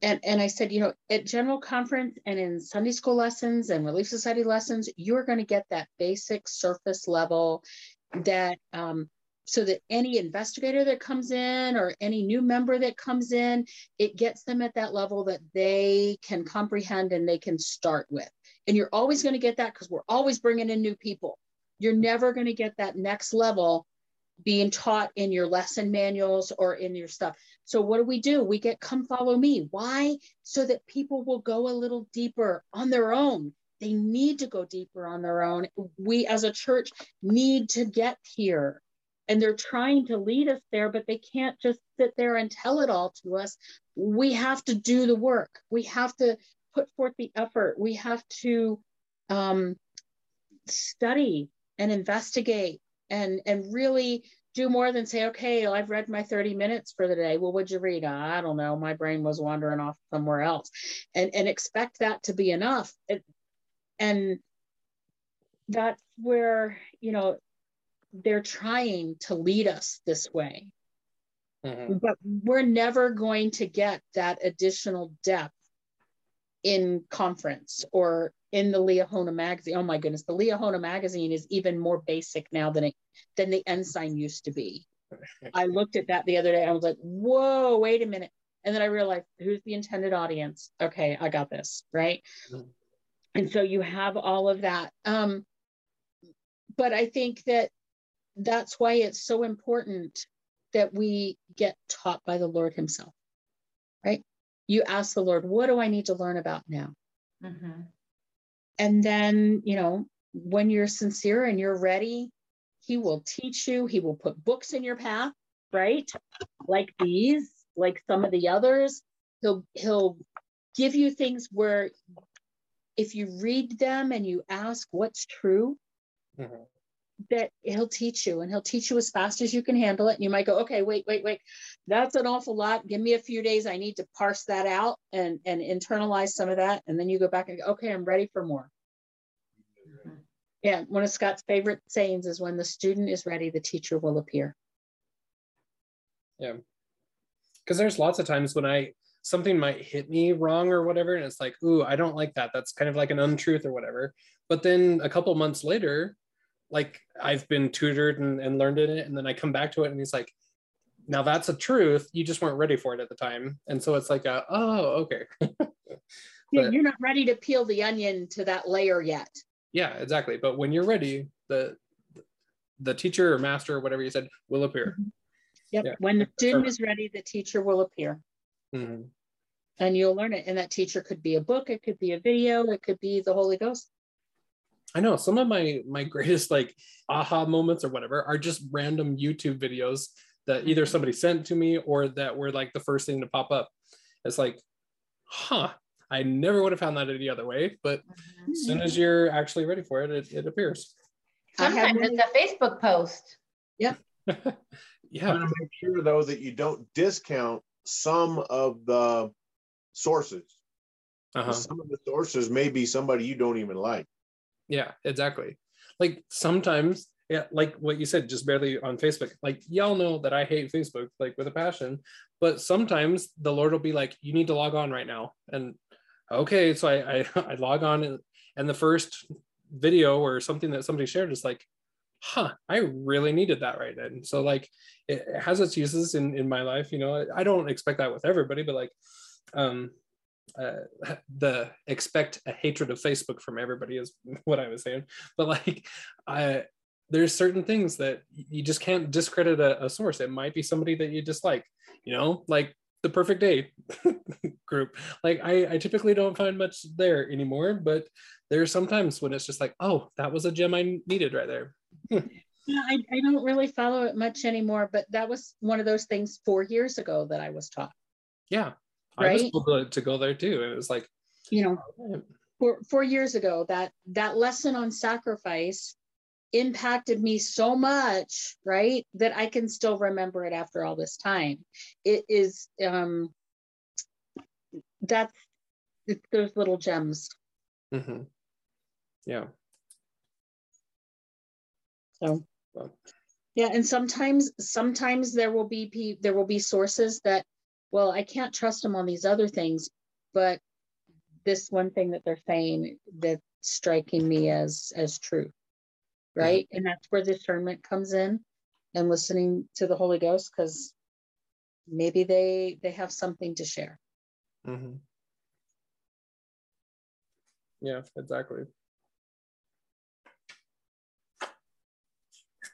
and and I said, you know, at general conference and in Sunday school lessons and Relief Society lessons, you're going to get that basic surface level that um, so that any investigator that comes in or any new member that comes in, it gets them at that level that they can comprehend and they can start with. And you're always going to get that because we're always bringing in new people. You're never going to get that next level being taught in your lesson manuals or in your stuff. So what do we do? We get come follow me. Why? So that people will go a little deeper on their own. They need to go deeper on their own. We as a church need to get here. And they're trying to lead us there, but they can't just sit there and tell it all to us. We have to do the work. We have to put forth the effort. We have to um, study and investigate and and really do more than say, okay, I've read my 30 minutes for the day. Well, what'd you read? I don't know. My brain was wandering off somewhere else. And, and expect that to be enough. It, and that's where, you know, they're trying to lead us this way. Mm-hmm. But we're never going to get that additional depth in conference or in the Liahona magazine. Oh my goodness, the Liahona magazine is even more basic now than it than the ensign used to be. I looked at that the other day. I was like, whoa, wait a minute. And then I realized who's the intended audience? Okay, I got this, right? Mm-hmm. And so you have all of that. Um, but I think that that's why it's so important that we get taught by the Lord Himself, right? You ask the Lord, what do I need to learn about now? Mm-hmm. And then, you know, when you're sincere and you're ready, he will teach you, he will put books in your path, right? Like these, like some of the others. He'll he'll give you things where if you read them and you ask what's true, mm-hmm. That he'll teach you and he'll teach you as fast as you can handle it. And you might go, okay, wait, wait, wait. That's an awful lot. Give me a few days. I need to parse that out and, and internalize some of that. And then you go back and go, okay, I'm ready for more. Yeah, one of Scott's favorite sayings is when the student is ready, the teacher will appear. Yeah. Because there's lots of times when I something might hit me wrong or whatever, and it's like, ooh, I don't like that. That's kind of like an untruth or whatever. But then a couple months later, like I've been tutored and, and learned in it, and then I come back to it and he's like, now that's a truth. You just weren't ready for it at the time. And so it's like, a, oh, okay. but, You're not ready to peel the onion to that layer yet yeah exactly but when you're ready the the teacher or master or whatever you said will appear mm-hmm. yep yeah. when the student is ready the teacher will appear mm-hmm. and you'll learn it and that teacher could be a book it could be a video it could be the holy ghost i know some of my my greatest like aha moments or whatever are just random youtube videos that either mm-hmm. somebody sent to me or that were like the first thing to pop up it's like huh I never would have found that any other way, but as soon as you're actually ready for it, it, it appears. Sometimes it's a Facebook post. Yep. yeah. Trying to make sure though that you don't discount some of the sources. Uh-huh. Some of the sources may be somebody you don't even like. Yeah, exactly. Like sometimes, yeah, like what you said, just barely on Facebook. Like y'all know that I hate Facebook, like with a passion. But sometimes the Lord will be like, "You need to log on right now," and okay, so I I, I log on, and, and the first video or something that somebody shared is like, "Huh, I really needed that right then." So like, it has its uses in in my life. You know, I don't expect that with everybody, but like, um, uh, the expect a hatred of Facebook from everybody is what I was saying. But like, I there's certain things that you just can't discredit a, a source. It might be somebody that you dislike, you know, like the perfect day group. Like I, I typically don't find much there anymore, but there's sometimes when it's just like, oh, that was a gem I needed right there. Yeah, I, I don't really follow it much anymore, but that was one of those things four years ago that I was taught. Yeah. I was Right? told to- go there too. And it was like, You know, four, four years ago, that that lesson on sacrifice impacted me so much, right? That I can still remember it after all this time. It is um that's it's those little gems. mhm. yeah. So yeah, and sometimes sometimes there will be there will be sources that, well, I can't trust them on these other things, but this one thing that they're saying that's striking me as as true, right? And that's where discernment comes in, and listening to the Holy Ghost because maybe they they have something to share. mhm. Yeah, exactly.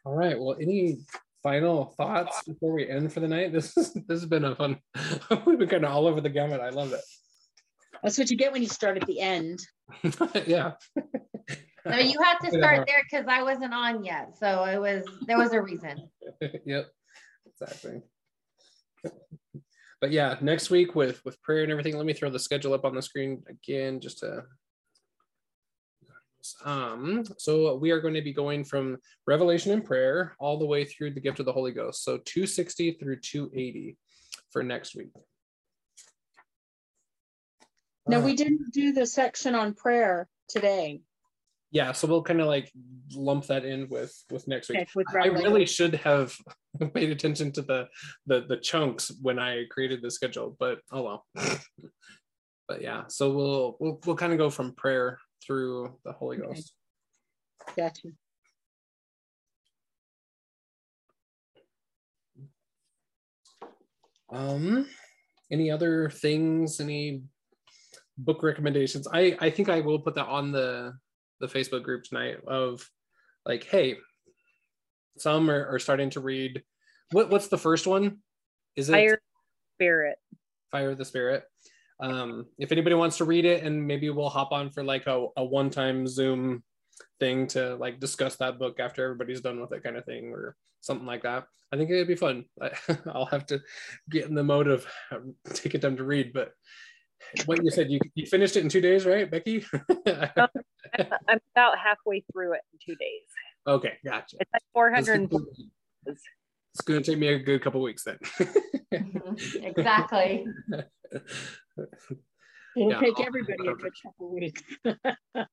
All right. Well, any final thoughts before we end for the night? This is this has been a fun. We've been kind of all over the gamut. I love it. That's what you get when you start at the end. yeah. so you had to start there because I wasn't on yet. So it was there was a reason. yep. Exactly. But yeah, next week with with prayer and everything. Let me throw the schedule up on the screen again, just to. Um, so we are going to be going from Revelation and prayer all the way through the gift of the Holy Ghost. So 260 through 280 for next week. No, Uh, we didn't do the section on prayer today. yeah, so we'll kind of like lump that in with with next week. Okay, with I really should have paid attention to the, the the chunks when I created the schedule, but oh well. but yeah, so we'll we'll we'll kind of go from prayer through the Holy Okay. Ghost. Gotcha. Um, any other things? Any book recommendations? I I think I will put that on the the Facebook group tonight. Of like, hey, some are, are starting to read. What what's the first one? Is it Fire spirit. Fire of the Spirit? Um, if anybody wants to read it, and maybe we'll hop on for like a, a one time Zoom thing to like discuss that book after everybody's done with it, kind of thing, or something like that. I think it'd be fun. I, I'll have to get in the mode of um, taking time to read. But what you said, you you finished it in two days, right, Becky? I'm about halfway through it in two days. okay, gotcha. It's like 400. gonna- It's going to take me a good couple weeks then. Exactly. It'll Yeah, take I'll- everybody a good couple weeks.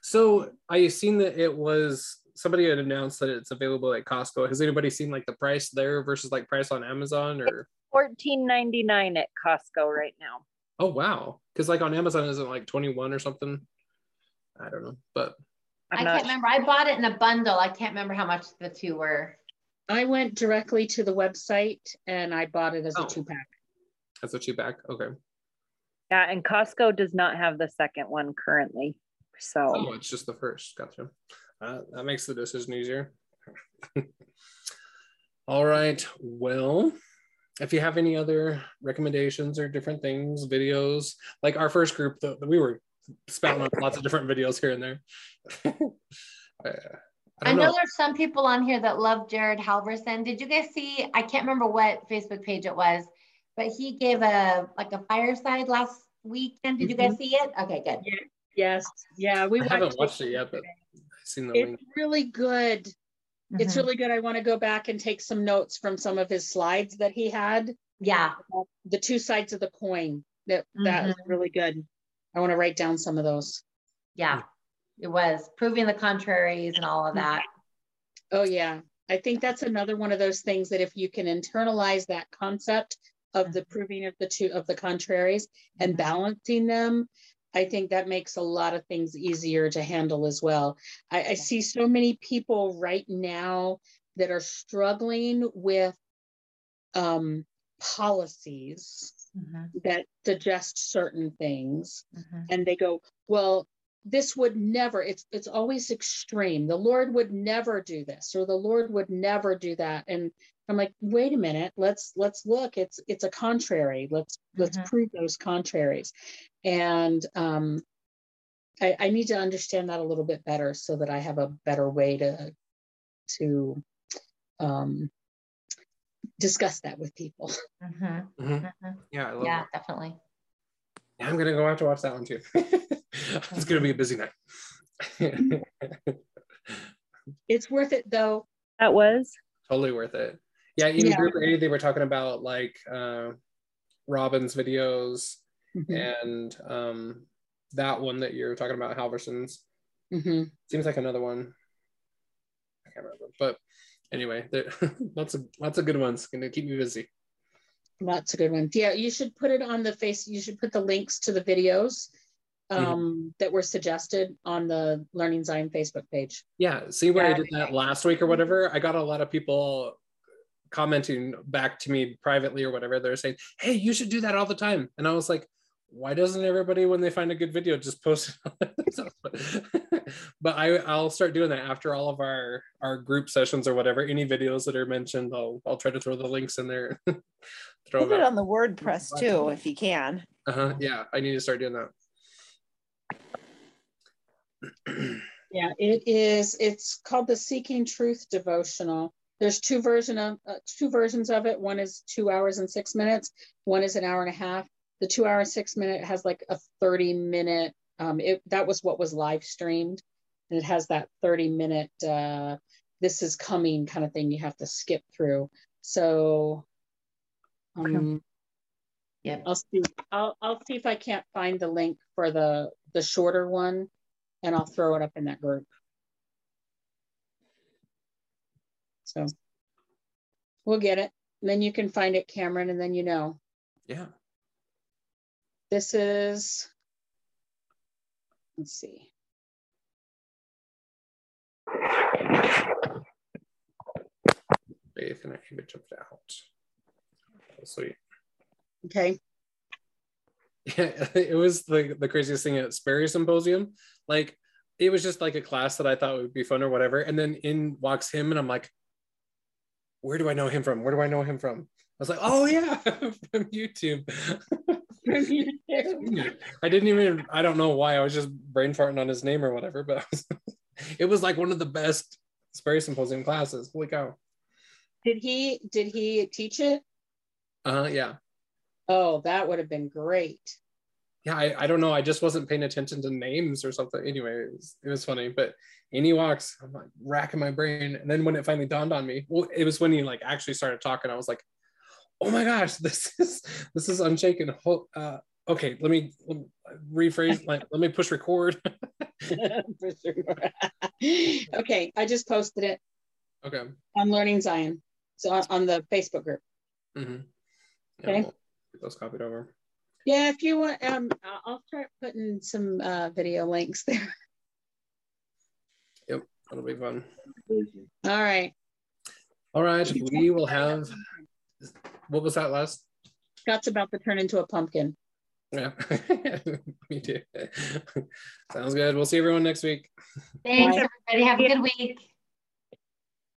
So I seen that it was somebody had announced that it's available at Costco. Has anybody seen like the price there versus like price on Amazon or? 14.99 at Costco right now. Oh wow, because like on Amazon isn't like twenty one or something. I don't know, but I'm I not can't remember. I bought it in a bundle. I can't remember how much the two were. I went directly to the website and I bought it as Oh. a two pack. that's what you back. Okay. Yeah, and Costco does not have the second one currently. So Oh, it's just the first. Gotcha. Uh, that makes the decision easier. All right. Well, if you have any other recommendations or different things, videos, like our first group, that we were spouting on lots of different videos here and there. Uh, I I, know, know. there's some people on here that love Jared Halverson. Did you guys see? I can't remember what Facebook page it was, but he gave a like a fireside last weekend. Did you guys see it? Okay, good. Yes. Yeah. We I haven't watched it yet, but I've seen the link. It's really good. It's Mhm. really good. I want to go back and take some notes from some of his slides that he had. Yeah. The two sides of the coin. That that was really good. I want to write down some of those. Yeah. It was proving the contraries and all of that. Oh yeah. I think that's another one of those things that if you can internalize that concept of the proving of the two of the contraries and Mhm. balancing them, I think that makes a lot of things easier to handle as well. I, I see so many people right now that are struggling with um, policies Mhm, that suggest certain things mhm. and they go well this would never it's it's always extreme the lord would never do this or the lord would never do that and i'm like wait a minute let's let's look it's it's a contrary let's let's Mhm. prove those contraries and um I, I need to understand that a little bit better so that i have a better way to to um discuss that with people Mhm, Mhm. mhm. Yeah, I love Yeah, that. definitely. I'm gonna go have to watch that one too. it's gonna be a busy night. it's worth it though That was. totally worth it. Yeah, in Yeah. group A, they were talking about like uh, Robin's videos Mhm, and um, that one that you're talking about, Halverson's. mhm. Seems like another one. I can't remember, but anyway, there lots of lots of good ones. Gonna keep me busy. Lots of good ones. Yeah, you should put it on the face. You should put the links to the videos Mm-hmm. um, that were suggested on the Learning Zion Facebook page. Yeah, see where I did that last week or whatever. I got a lot of people commenting back to me privately or whatever. They're saying, "Hey, you should do that all the time," and I was like, "Why doesn't everybody, when they find a good video, just post it?" but I, I'll start doing that after all of our our group sessions or whatever. Any videos that are mentioned, I'll I'll try to throw the links in there. throw Put it out. on the WordPress too, if you can. Uh-huh. Yeah, I need to start doing that. Yeah, it is. It's called the Seeking Truth devotional. There's two version of uh, two versions of it. One is two hours and six minutes. One is an hour and a half. The two hour and six minute has like a 30 minute. Um, it that was what was live streamed, and it has that 30 minute. Uh, this is coming kind of thing. You have to skip through. So, um, Yep. I'll see. I'll I'll see if I can't find the link for the the shorter one, and I'll throw it up in that group. So we'll get it. And then you can find it, Cameron, and then you know. Yeah. This is. Let's see. And I image of doubt. Sweet. Okay. Yeah, it was the, the craziest thing at Sperry Symposium. Like, it was just like a class that I thought would be fun or whatever. And then in walks him, and I'm like, where do I know him from? Where do I know him from? I was like, oh, yeah, from YouTube. I didn't even, I don't know why. I was just brain farting on his name or whatever, but it was like one of the best Sperry Symposium classes. Holy cow. Did he did he teach it? Uh, yeah. Oh, that would have been great. Yeah, I, I don't know. I just wasn't paying attention to names or something. Anyway, it was, it was funny. But he walks, I'm like racking my brain. And then when it finally dawned on me, well, it was when he like actually started talking. I was like, oh my gosh, this is this is unshaken. Uh, okay, let me, let me rephrase. Like, let me push record. Okay, I just posted it okay. on Learning Zion. So on, on the Facebook group. Mm-hmm. Okay. we'll get those copied over. Yeah, if you want, um, I'll- I'll start putting some uh, video links there. Yep, that'll be fun. All right, All right, we will have. What was that last? Scott's about to turn into a pumpkin. Yeah, me too. Sounds good. We'll see everyone next week. Thanks, Bye. everybody. Have a good week.